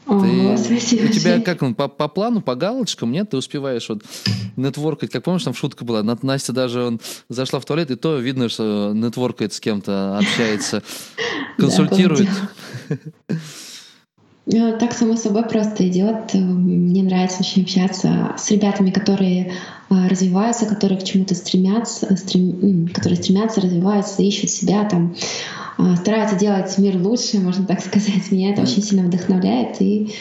Ты- спасибо. у тебя как он по, по плану, по галочкам, нет? Ты успеваешь вот network ать. Как помнишь, там шутка была. На- Настя даже он зашла в туалет, и то видно, что network ает с кем-то, общается, (laughs) консультирует. Ну, (laughs) Так само собой просто идет. Э, Мне нравится очень общаться с ребятами, которые э, развиваются, которые к чему-то стремятся, стрем- которые стремятся, развиваются, ищут себя, там, э, стараются делать мир лучше, можно так сказать. Меня это очень сильно вдохновляет. И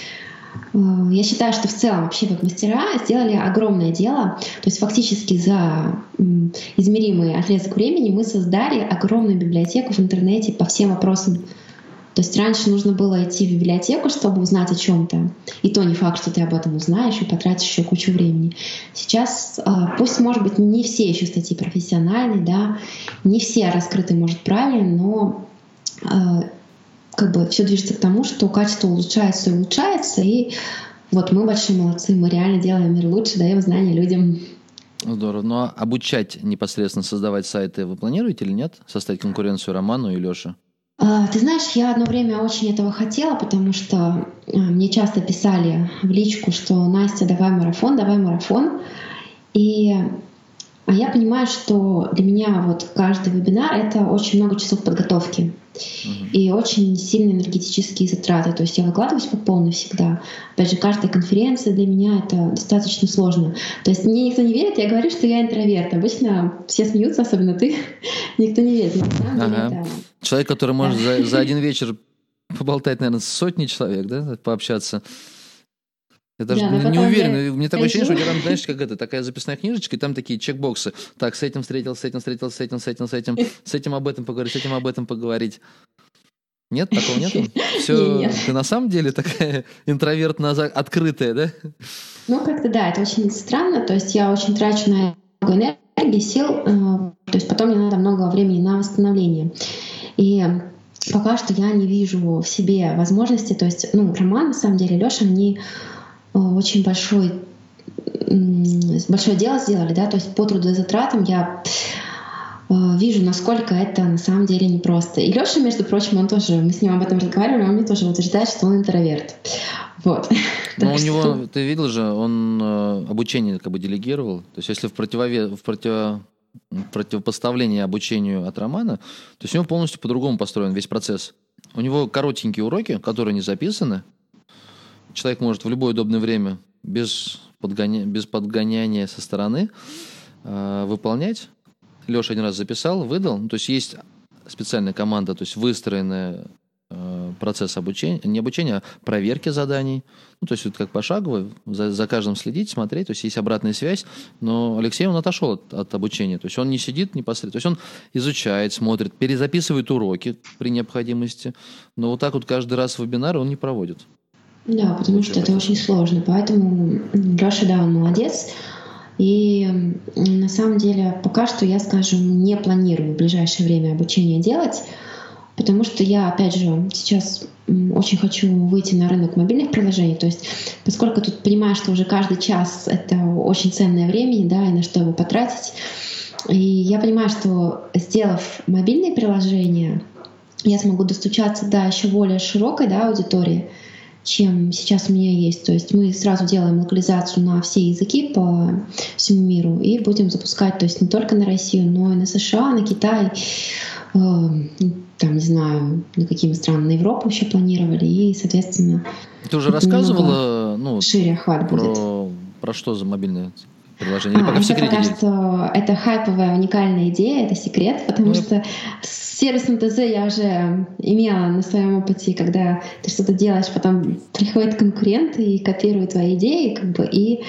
э, я считаю, что в целом вообще вот мастера сделали огромное дело. То есть фактически за измеримый отрезок времени мы создали огромную библиотеку в интернете по всем вопросам то есть раньше нужно было идти в библиотеку, чтобы узнать о чем-то. И то не факт, что ты об этом узнаешь и потратишь еще кучу времени. Сейчас, а, пусть, может быть, не все еще статьи профессиональные, да, не все раскрыты, может, правильно, но а, как бы все движется к тому, что качество улучшается и улучшается, и вот мы большие молодцы, мы реально делаем мир лучше, даем знания людям. Здорово. Ну а обучать непосредственно создавать сайты вы планируете или нет? Составить конкуренцию Роману и Леше? А, Ты знаешь, я одно время очень этого хотела, потому что а, мне часто писали в личку, что Настя, давай марафон, давай марафон. И а я понимаю, что для меня вот каждый вебинар — это очень много часов подготовки и очень сильные энергетические затраты. То есть я выкладываюсь по полной всегда. Опять же, каждая конференция для меня это достаточно сложно. То есть мне никто не верит, я говорю, что я интроверт. Обычно все смеются, особенно ты. (laughs) никто не верит. Но на самом деле Ага. это Человек, который может за, за (laughs) один вечер поболтать, наверное, с сотней человек, да, пообщаться. Я даже Да, не, уверен. я Мне такое ощущение, что у тебя там, знаешь, как это, такая записная книжечка, и там такие чекбоксы. Так, с этим встретился, с этим встретился, с этим, с этим, с этим, с этим об этом поговорить, с этим об этом поговорить. Нет, такого нету? (laughs) Все, Нет. ты на самом деле такая (laughs) интровертно открытая, да? Ну, как-то да, это очень странно. То есть я очень трачу на много энергии, сил. э, То есть потом мне надо много времени на восстановление. И пока что я не вижу в себе возможности. То есть, ну, Роман, на самом деле, Леша, они очень большой большое дело сделали, да, то есть по трудозатратам я э, вижу, насколько это на самом деле непросто. И Леша, между прочим, он тоже, мы с ним об этом разговаривали, он мне тоже утверждает, что он интроверт. Вот. (laughs) Но Так у него, ты видел же, он э, обучение как бы делегировал. То есть если в, противове, в против, в противопоставлении обучению от Романа, то есть у него полностью по-другому построен весь процесс. У него коротенькие уроки, которые не записаны. Человек может в любое удобное время без, подгоня... без подгоняния со стороны э, выполнять. Леша один раз записал, выдал. Ну, то есть есть специальная команда, то есть выстроенная э, процесс обучения, не обучения, а проверки заданий. Ну, то есть вот как пошагово, за, за каждым следить, смотреть, то есть есть обратная связь. Но Алексей, он отошел от, от обучения, то есть он не сидит непосредственно, то есть он изучает, смотрит, перезаписывает уроки при необходимости, но вот так вот каждый раз вебинары он не проводит. Да, потому что это очень сложно, поэтому Леша, да, он молодец, и на самом деле пока что я, скажем, не планирую в ближайшее время обучение делать, потому что я, опять же, сейчас очень хочу выйти на рынок мобильных приложений. То есть, поскольку тут понимаю, что уже каждый час это очень ценное время, да, и на что его потратить. И я понимаю, что сделав мобильные приложения, я смогу достучаться до еще более широкой да, аудитории, чем сейчас у меня есть. То есть мы сразу делаем локализацию на все языки по всему миру и будем запускать, то есть не только на Россию, но и на США, на Китай, э, там, не знаю, на какие мы страны, на Европу еще планировали, и, соответственно... Ты уже рассказывала, ну, шире охват про, будет. про что за мобильное приложение? Или а, пока в секрете пока что это хайповая уникальная идея, это секрет, потому Ну, что с сервисом ТЗ я уже имела на своем опыте, когда ты что-то делаешь, потом приходят конкуренты и копируют твои идеи, как бы, и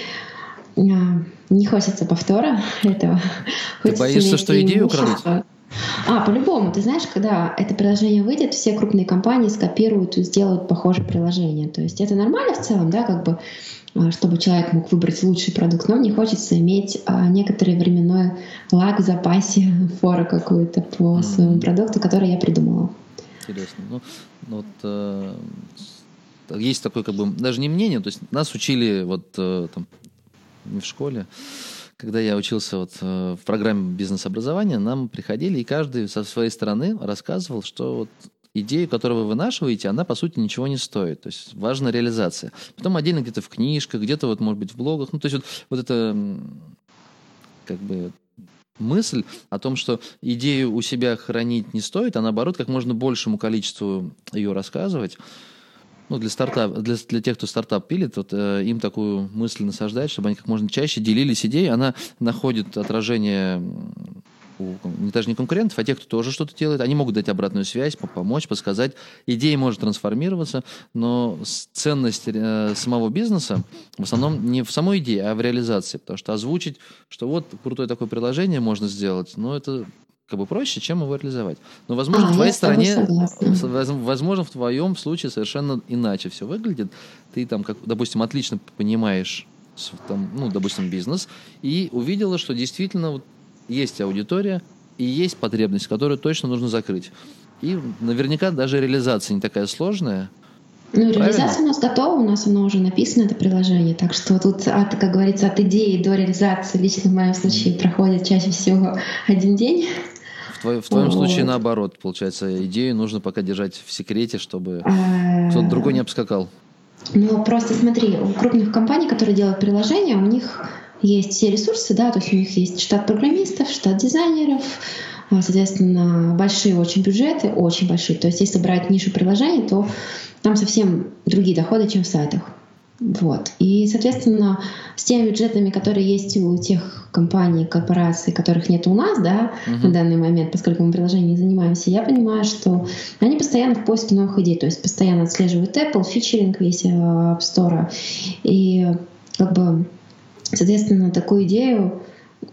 а, не хочется повтора этого. Ты Хочется боишься, что идею преимущество. А, по-любому. Ты знаешь, когда это приложение выйдет, все крупные компании скопируют и сделают похожее приложение. То есть это нормально в целом, да, как бы, а, чтобы человек мог выбрать лучший продукт, но мне хочется иметь а, некоторый временной лаг в запасе, (laughs) фора какую-то по своему продукту, который я придумала. Интересно. Ну, ну вот, э, есть такое, как бы, даже не мнение, то есть нас учили вот э, там, не в школе, когда я учился вот э, в программе бизнес-образования, нам приходили, и каждый со своей стороны рассказывал, что вот идею, которую вы вынашиваете, она, по сути, ничего не стоит. То есть важна реализация. Потом отдельно где-то в книжках, где-то, вот, может быть, в блогах. Ну, то есть вот, вот это как бы мысль о том, что идею у себя хранить не стоит, а наоборот, как можно большему количеству ее рассказывать. Ну, для, стартап, для, для тех, кто стартап пилит, вот, э, им такую мысль насаждать, чтобы они как можно чаще делились идеей. Она находит отражение у, не даже не конкурентов, а тех, кто тоже что-то делает. Они могут дать обратную связь, по- помочь, подсказать. Идея может трансформироваться, но ценность э, самого бизнеса в основном не в самой идее, а в реализации. Потому что озвучить, что вот крутое такое приложение можно сделать, но это как бы проще, чем его реализовать. Но, возможно, А, в твоей стороне, согласна. возможно, в твоем случае совершенно иначе все выглядит. Ты там, как, допустим, отлично понимаешь, там, ну, допустим, бизнес, и увидела, что действительно вот есть аудитория и есть потребность, которую точно нужно закрыть. И наверняка даже реализация не такая сложная. Ну, реализация у нас готова, у нас оно уже написано, это приложение. Так что тут, от, как говорится, от идеи до реализации, лично в моем случае, проходит чаще всего один день. В, твоем- в твоем Вот. случае наоборот, получается, идею нужно пока держать в секрете, чтобы А, кто-то другой не обскакал. Ну, просто смотри, у крупных компаний, которые делают приложения, у них есть все ресурсы, да, то есть у них есть штат программистов, штат дизайнеров, а, соответственно, большие очень бюджеты, очень большие. То есть если брать нишу приложений, то там совсем другие доходы, чем в сайтах. Вот. И, соответственно, с теми бюджетами, которые есть у тех компаний, корпораций, которых нет у нас, да, на данный момент, поскольку мы приложением занимаемся, я понимаю, что они постоянно в поиске новых идей, то есть постоянно отслеживают Apple, фичеринг весь э, App Store. И как бы, соответственно, такую идею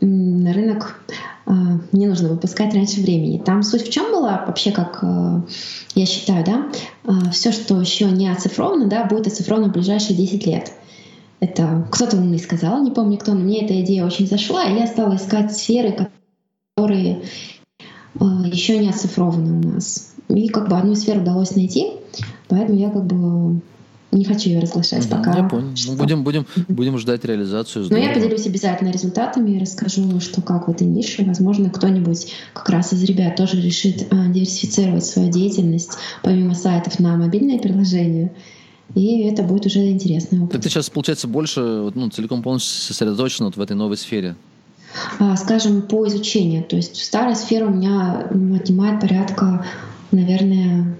на рынок э, не нужно выпускать раньше времени. Там суть в чем была вообще, как э, я считаю, да, все, что еще не оцифровано, да, будет оцифровано в ближайшие 10 лет. Это кто-то умный сказал, не помню кто, но мне эта идея очень зашла, и я стала искать сферы, которые э, еще не оцифрованы у нас. И как бы одну сферу удалось найти, поэтому я как бы не хочу ее разглашать пока. Я понял. что- Ну, будем, будем, будем ждать реализацию. но я здорово. поделюсь обязательно результатами и расскажу, что как в этой нише. Возможно, кто-нибудь как раз из ребят тоже решит а, диверсифицировать свою деятельность помимо сайтов на мобильные приложения. И это будет уже интересный опыт. Так ты сейчас, получается, больше ну, целиком полностью сосредоточена вот в этой новой сфере. А, скажем, по изучению. То есть старая сфера у меня отнимает порядка, наверное,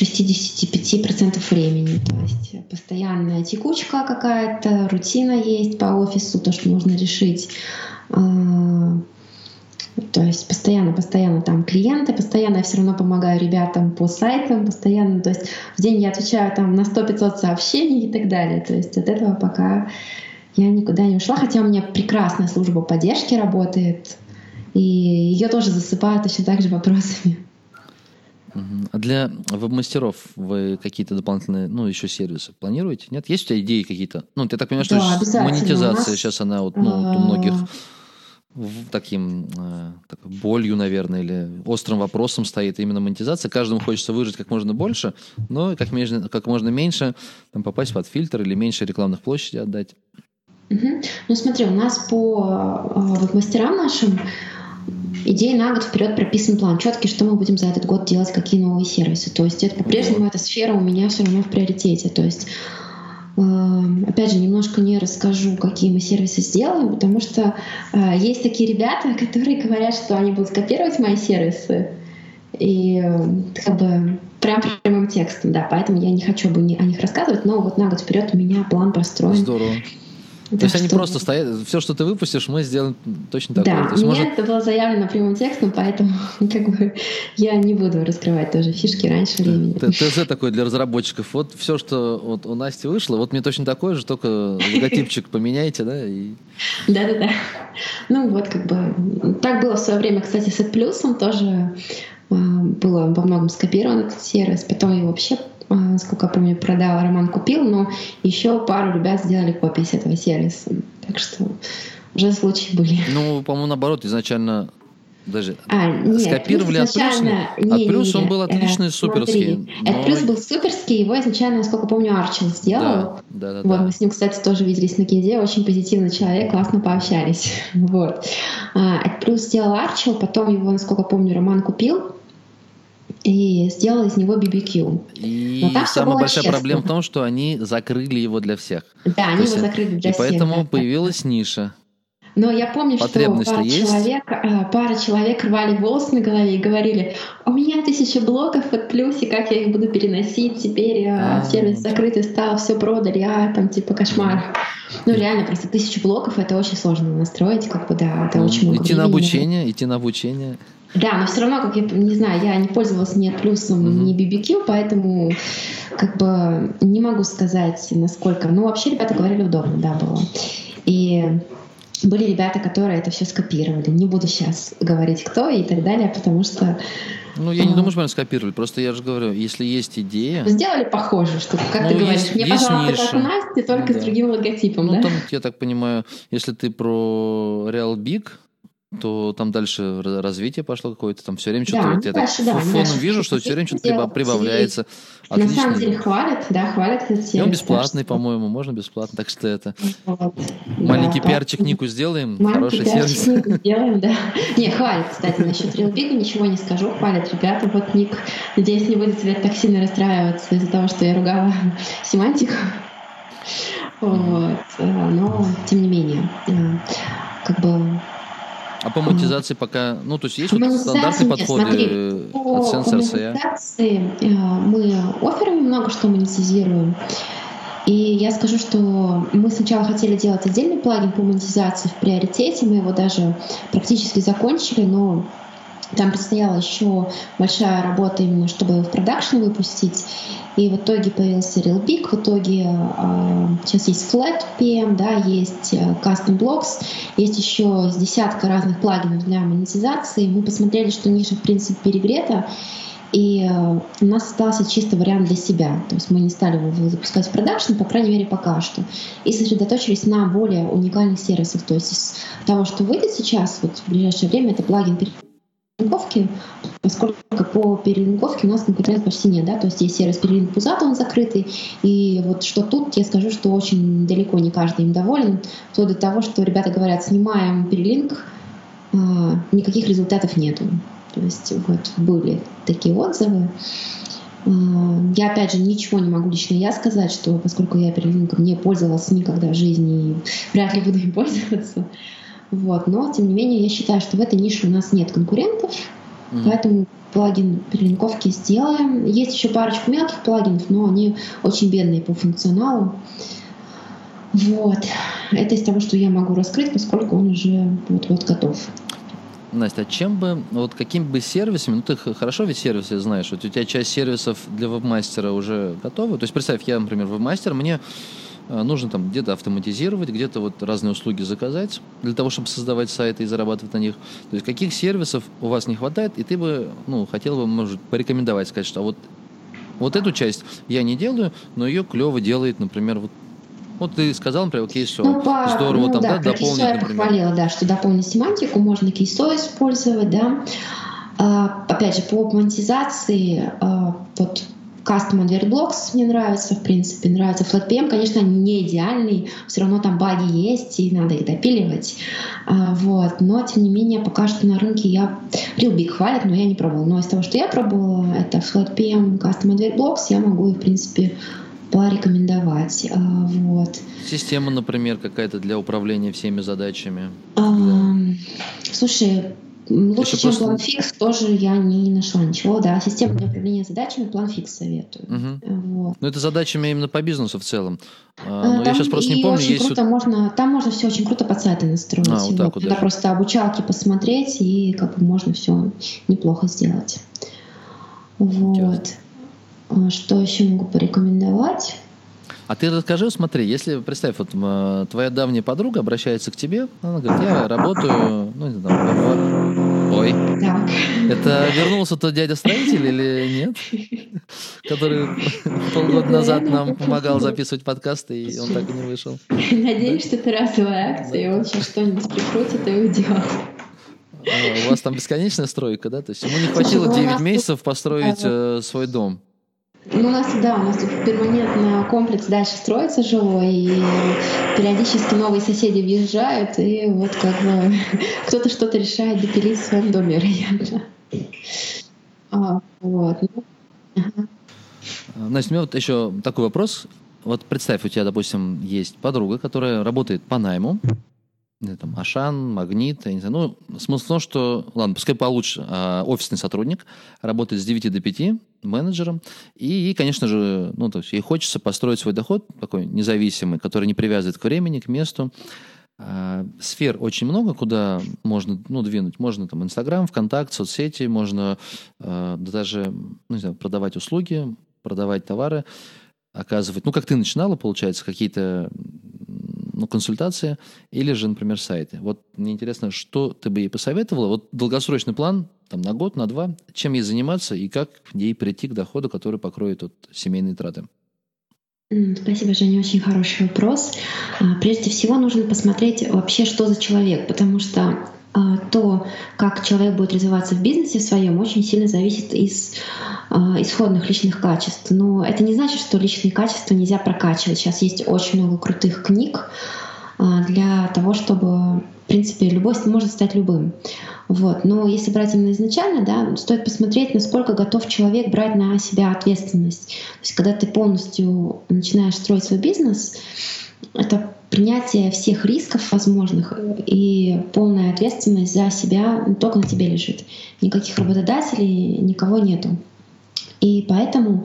65% времени. То есть постоянная текучка какая-то, рутина есть по офису, то, что нужно решить. А, То есть постоянно-постоянно там клиенты, постоянно я все равно помогаю ребятам по сайтам, постоянно, то есть в день я отвечаю там на 100-500 сообщений и так далее. То есть от этого пока я никуда не ушла, хотя у меня прекрасная служба поддержки работает, и ее тоже засыпают точно так же вопросами. А для веб-мастеров вы какие-то дополнительные, ну, еще сервисы планируете? Нет? Есть у тебя идеи какие-то? Ну, я так понимаю, что да, монетизация нас... сейчас она вот, ну, у многих таким э, такой болью, наверное, или острым вопросом стоит именно монетизация. Каждому хочется выжить как можно больше, но как, между, как можно меньше там, попасть под фильтр или меньше рекламных площадей отдать. Угу. Ну смотри, у нас по э, мастерам нашим идеи на год вперед прописан план четкий, что мы будем за этот год делать, какие новые сервисы. То есть это по-прежнему эта сфера у меня все равно в приоритете. То есть Эм, опять же, немножко не расскажу, какие мы сервисы сделаем, потому что э, есть такие ребята, (laughs) которые говорят, что они будут копировать мои сервисы. И э, как бы прям прямым текстом, да, поэтому я не хочу бы о них рассказывать, но вот на год вперед у меня план построен. Здорово. То есть они просто стоят, все, что ты выпустишь, мы сделаем точно так Да, То есть, может... это было заявлено прямым текстом, поэтому (laughs) как бы я не буду раскрывать тоже фишки раньше времени. ТЗ такой для разработчиков. Вот все, что вот у Насти вышло, вот мне точно такое же, только (laughs) логотипчик поменяйте, да? И... Да-да-да. Ну вот как бы так было в свое время, кстати, с плюсом тоже а, было во многом скопирован этот сервис. Потом я вообще сколько я помню, продал, Роман купил, но еще пару ребят сделали копии с этого сервиса. Так что уже случаи были. Ну, по-моему, наоборот, изначально даже а, нет, скопировали от плюса. От плюс он был отличный, э, суперский. Но... От плюс был суперский, его изначально, насколько помню, Арчил сделал. Да, да, да, вот, да. мы с ним, кстати, тоже виделись на Киде, очень позитивный человек, классно пообщались. (laughs) вот. А, от плюс сделал Арчил, потом его, насколько помню, Роман купил и сделал из него BBQ. И самая большая честно. проблема в том, что они закрыли его для всех. Да, они его закрыли для и всех. И поэтому да. появилась ниша. Но я помню, что пара человек, э, пара человек рвали волосы на голове и говорили, у меня тысяча блоков от плюсе, как я их буду переносить, теперь а, сервис закрытый стал, все продали, а там типа кошмар. Ну реально, просто тысячу блоков это очень сложно настроить, как бы да, это ну, очень много Идти на обучение, идти на обучение. Да, но все равно, как я не знаю, я не пользовалась ни плюсом, mm-hmm. ни BBQ, поэтому как бы не могу сказать, насколько. Ну, вообще ребята говорили удобно, да, было. И были ребята, которые это все скопировали. Не буду сейчас говорить, кто и так далее, потому что ну, я не думаю, что они скопировали. Просто я же говорю, если есть идея... Сделали похоже, что, как ну, ты говоришь, есть, мне, есть пожалуйста, ниша. как у Насти, только да. с другим логотипом, ну, да? там, я так понимаю, если ты про Real Big, то там дальше развитие пошло какое-то, там все время что-то, да, вот я дальше, так да, фоном дальше вижу, что все время что-то прибавляется. На самом деле хвалят, да, хвалят. И он бесплатный, по-моему, можно бесплатно, так что это вот. маленький да, пиарчик Нику сделаем, хороший сервис. сделаем, да. Не, хвалят, кстати, насчет Реалбига ничего не скажу, хвалят ребята. Вот Ник, надеюсь, не будет теперь так сильно расстраиваться из-за того, что я ругала (laughs) семантику. Вот. Э, но, тем не менее, э, как бы а по монетизации пока, ну, то есть есть вот стандартные подходы смотри, от сенсорса? По монетизации э, мы офферами много что монетизируем. И я скажу, что мы сначала хотели делать отдельный плагин по монетизации в приоритете, мы его даже практически закончили, но там предстояла еще большая работа именно, чтобы его в продакшн выпустить. И в итоге появился RealBig, в итоге э, сейчас есть Flat PM, да, есть э, Custom Blocks, есть еще с десятка разных плагинов для монетизации. Мы посмотрели, что ниша в принципе перегрета, и э, у нас остался чисто вариант для себя. То есть мы не стали его запускать в продакшн, по крайней мере, пока что. И сосредоточились на более уникальных сервисах. То есть из того, что выйдет сейчас, вот в ближайшее время, это плагин перелинковки, поскольку по перелинковке у нас конкуренции почти нет, да, то есть есть сервис перелинк Пузата, он закрытый, и вот что тут, я скажу, что очень далеко не каждый им доволен, вплоть до того, что ребята говорят, снимаем перелинк, а, никаких результатов нету. То есть вот были такие отзывы. А, я, опять же, ничего не могу лично я сказать, что поскольку я перелинком не пользовалась никогда в жизни и вряд ли буду им пользоваться, вот. Но, тем не менее, я считаю, что в этой нише у нас нет конкурентов, mm. поэтому плагин перелинковки сделаем. Есть еще парочку мелких плагинов, но они очень бедные по функционалу. Вот. Это из того, что я могу раскрыть, поскольку он уже вот-вот готов. Настя, а чем бы, вот какими бы сервисами, ну ты хорошо ведь сервисы знаешь, вот у тебя часть сервисов для веб-мастера уже готова, то есть представь, я, например, веб-мастер, мне нужно там где-то автоматизировать, где-то вот разные услуги заказать для того, чтобы создавать сайты и зарабатывать на них. То есть каких сервисов у вас не хватает, и ты бы, ну, хотел бы, может, порекомендовать, сказать, что вот вот эту часть я не делаю, но ее клево делает, например, вот вот ты сказал, например, кейсо. Ну, по, Здорово, ну, там, да, да дополнить, я например. похвалила, да, что дополнить семантику, можно кейсо использовать, да. А, опять же, по монетизации, а, вот Custom Advert Blocks мне нравится, в принципе, нравится. FlatPM, конечно, не идеальный, все равно там баги есть, и надо их допиливать. А, вот. Но, тем не менее, пока что на рынке я... Real Big хвалит, но я не пробовала. Но из того, что я пробовала, это FlatPM, Custom Advert Blocks, я могу, в принципе, порекомендовать. А, вот. Система, например, какая-то для управления всеми задачами? А, слушай, лучше, чем просто... PlanFix, тоже я не нашла ничего. Да, система для управления задачами PlanFix советую. Угу. Вот. Но это задачами именно по бизнесу в целом. А, но там я сейчас просто не помню. Очень есть круто, можно, там можно все очень круто под сайты настроить. А, вот так вот, Туда просто обучалки посмотреть, и как бы можно все неплохо сделать. Вот. А, что еще могу порекомендовать? А ты расскажи, смотри, если, представь, вот твоя давняя подруга обращается к тебе, она говорит, я работаю, ну, не знаю, ой. Так. Это вернулся тот дядя-строитель или нет? Который полгода назад нам помогал записывать подкасты, и он так и не вышел. Надеюсь, что это разовая акция, и он сейчас что-нибудь прикрутит и уйдет. А, у вас там бесконечная стройка, да? То есть ему не хватило 9 ну, месяцев построить э, свой дом. Ну, у нас, да, у нас тут перманентно комплекс дальше строится жилой, и периодически новые соседи въезжают, и вот как бы (laughs) кто-то что-то решает допилить в своем доме, вероятно. А, вот. Ну, ага. Настя, у меня вот еще такой вопрос. Вот представь, у тебя, допустим, есть подруга, которая работает по найму, там, Ашан, Магнит, я не знаю. Ну, смысл в том, что, ладно, пускай получше, а, офисный сотрудник, работает с 9 до 5, менеджером, и, и, конечно же, ну, то есть ей хочется построить свой доход такой независимый, который не привязывает к времени, к месту. А, сфер очень много, куда можно ну, двинуть. Можно там Инстаграм, ВКонтакт, соцсети, можно а, даже ну, не знаю, продавать услуги, продавать товары, оказывать, ну, как ты начинала, получается, какие-то ну, консультация или же, например, сайты. Вот мне интересно, что ты бы ей посоветовала? Вот долгосрочный план там, на год, на два, чем ей заниматься и как ей прийти к доходу, который покроет вот, семейные траты? Спасибо, Женя, очень хороший вопрос. А, прежде всего нужно посмотреть вообще, что за человек, потому что то, как человек будет развиваться в бизнесе своем, очень сильно зависит из а, исходных личных качеств. Но это не значит, что личные качества нельзя прокачивать. Сейчас есть очень много крутых книг а, для того, чтобы, в принципе, любой может стать любым. Вот. Но если брать именно изначально, да, стоит посмотреть, насколько готов человек брать на себя ответственность. То есть, когда ты полностью начинаешь строить свой бизнес, это принятие всех рисков возможных и полная ответственность за себя только на тебе лежит. Никаких работодателей, никого нету. И поэтому,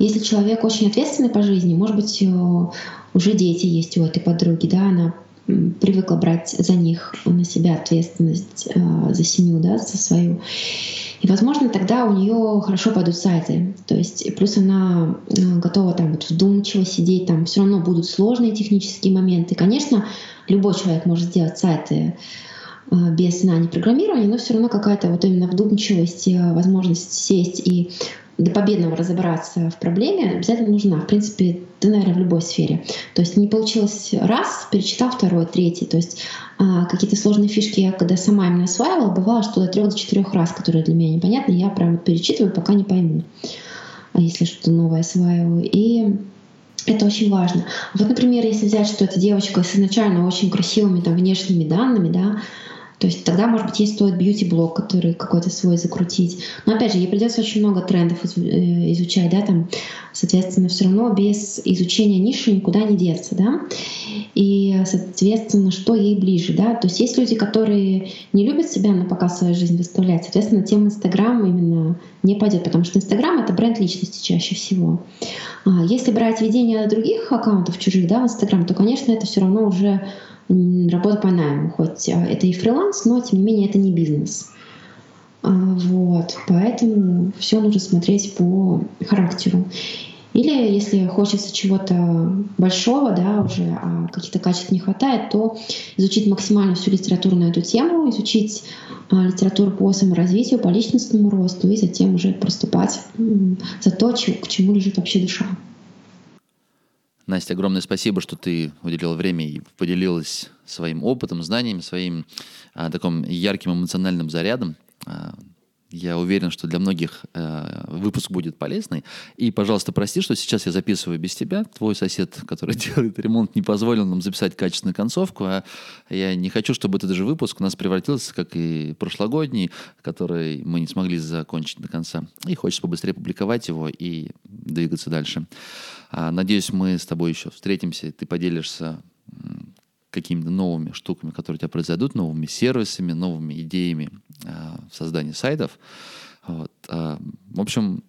если человек очень ответственный по жизни, может быть, уже дети есть у этой подруги, да, она привыкла брать за них на себя ответственность э, за семью, да, за свою. И, возможно, тогда у нее хорошо пойдут сайты. То есть, плюс она э, готова там вот вдумчиво сидеть, там все равно будут сложные технические моменты. Конечно, любой человек может сделать сайты э, без знаний программирования, но все равно какая-то вот именно вдумчивость, э, возможность сесть и до победного разобраться в проблеме обязательно нужна. В принципе, да, наверное, в любой сфере. То есть не получилось раз, перечитал второй, третий. То есть а, какие-то сложные фишки я когда сама именно осваивала, бывало, что до трех, до четырех раз, которые для меня непонятны, я прям вот перечитываю, пока не пойму, а если что-то новое осваиваю. И это очень важно. Вот, например, если взять, что эта девочка с изначально очень красивыми там внешними данными, да, то есть тогда, может быть, ей стоит бьюти-блог, который какой-то свой закрутить. Но опять же, ей придется очень много трендов э, изучать, да, там, соответственно, все равно без изучения ниши никуда не деться, да. И, соответственно, что ей ближе, да. То есть есть люди, которые не любят себя на показ свою жизнь выставлять, соответственно, тем Инстаграм именно не пойдет, потому что Инстаграм — это бренд личности чаще всего. А если брать ведение других аккаунтов чужих, да, в Инстаграм, то, конечно, это все равно уже работа по найму, хоть это и фриланс, но тем не менее это не бизнес. А, вот, поэтому все нужно смотреть по характеру. Или если хочется чего-то большого, да, уже а каких-то качеств не хватает, то изучить максимально всю литературу на эту тему, изучить а, литературу по саморазвитию, по личностному росту и затем уже проступать за то, к чему лежит вообще душа. Настя, огромное спасибо, что ты уделила время и поделилась своим опытом, знаниями, своим а, таким ярким эмоциональным зарядом. А, я уверен, что для многих э, выпуск будет полезный. И, пожалуйста, прости, что сейчас я записываю без тебя. Твой сосед, который (laughs) делает ремонт, не позволил нам записать качественную концовку. А я не хочу, чтобы этот же выпуск у нас превратился, как и прошлогодний, который мы не смогли закончить до конца. И хочется побыстрее публиковать его и двигаться дальше. А, надеюсь, мы с тобой еще встретимся, ты поделишься какими-то новыми штуками, которые у тебя произойдут, новыми сервисами, новыми идеями э, в создании сайтов. Вот. Э, в общем,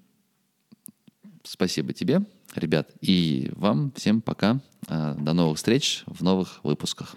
спасибо тебе, ребят, и вам всем пока. До новых встреч в новых выпусках.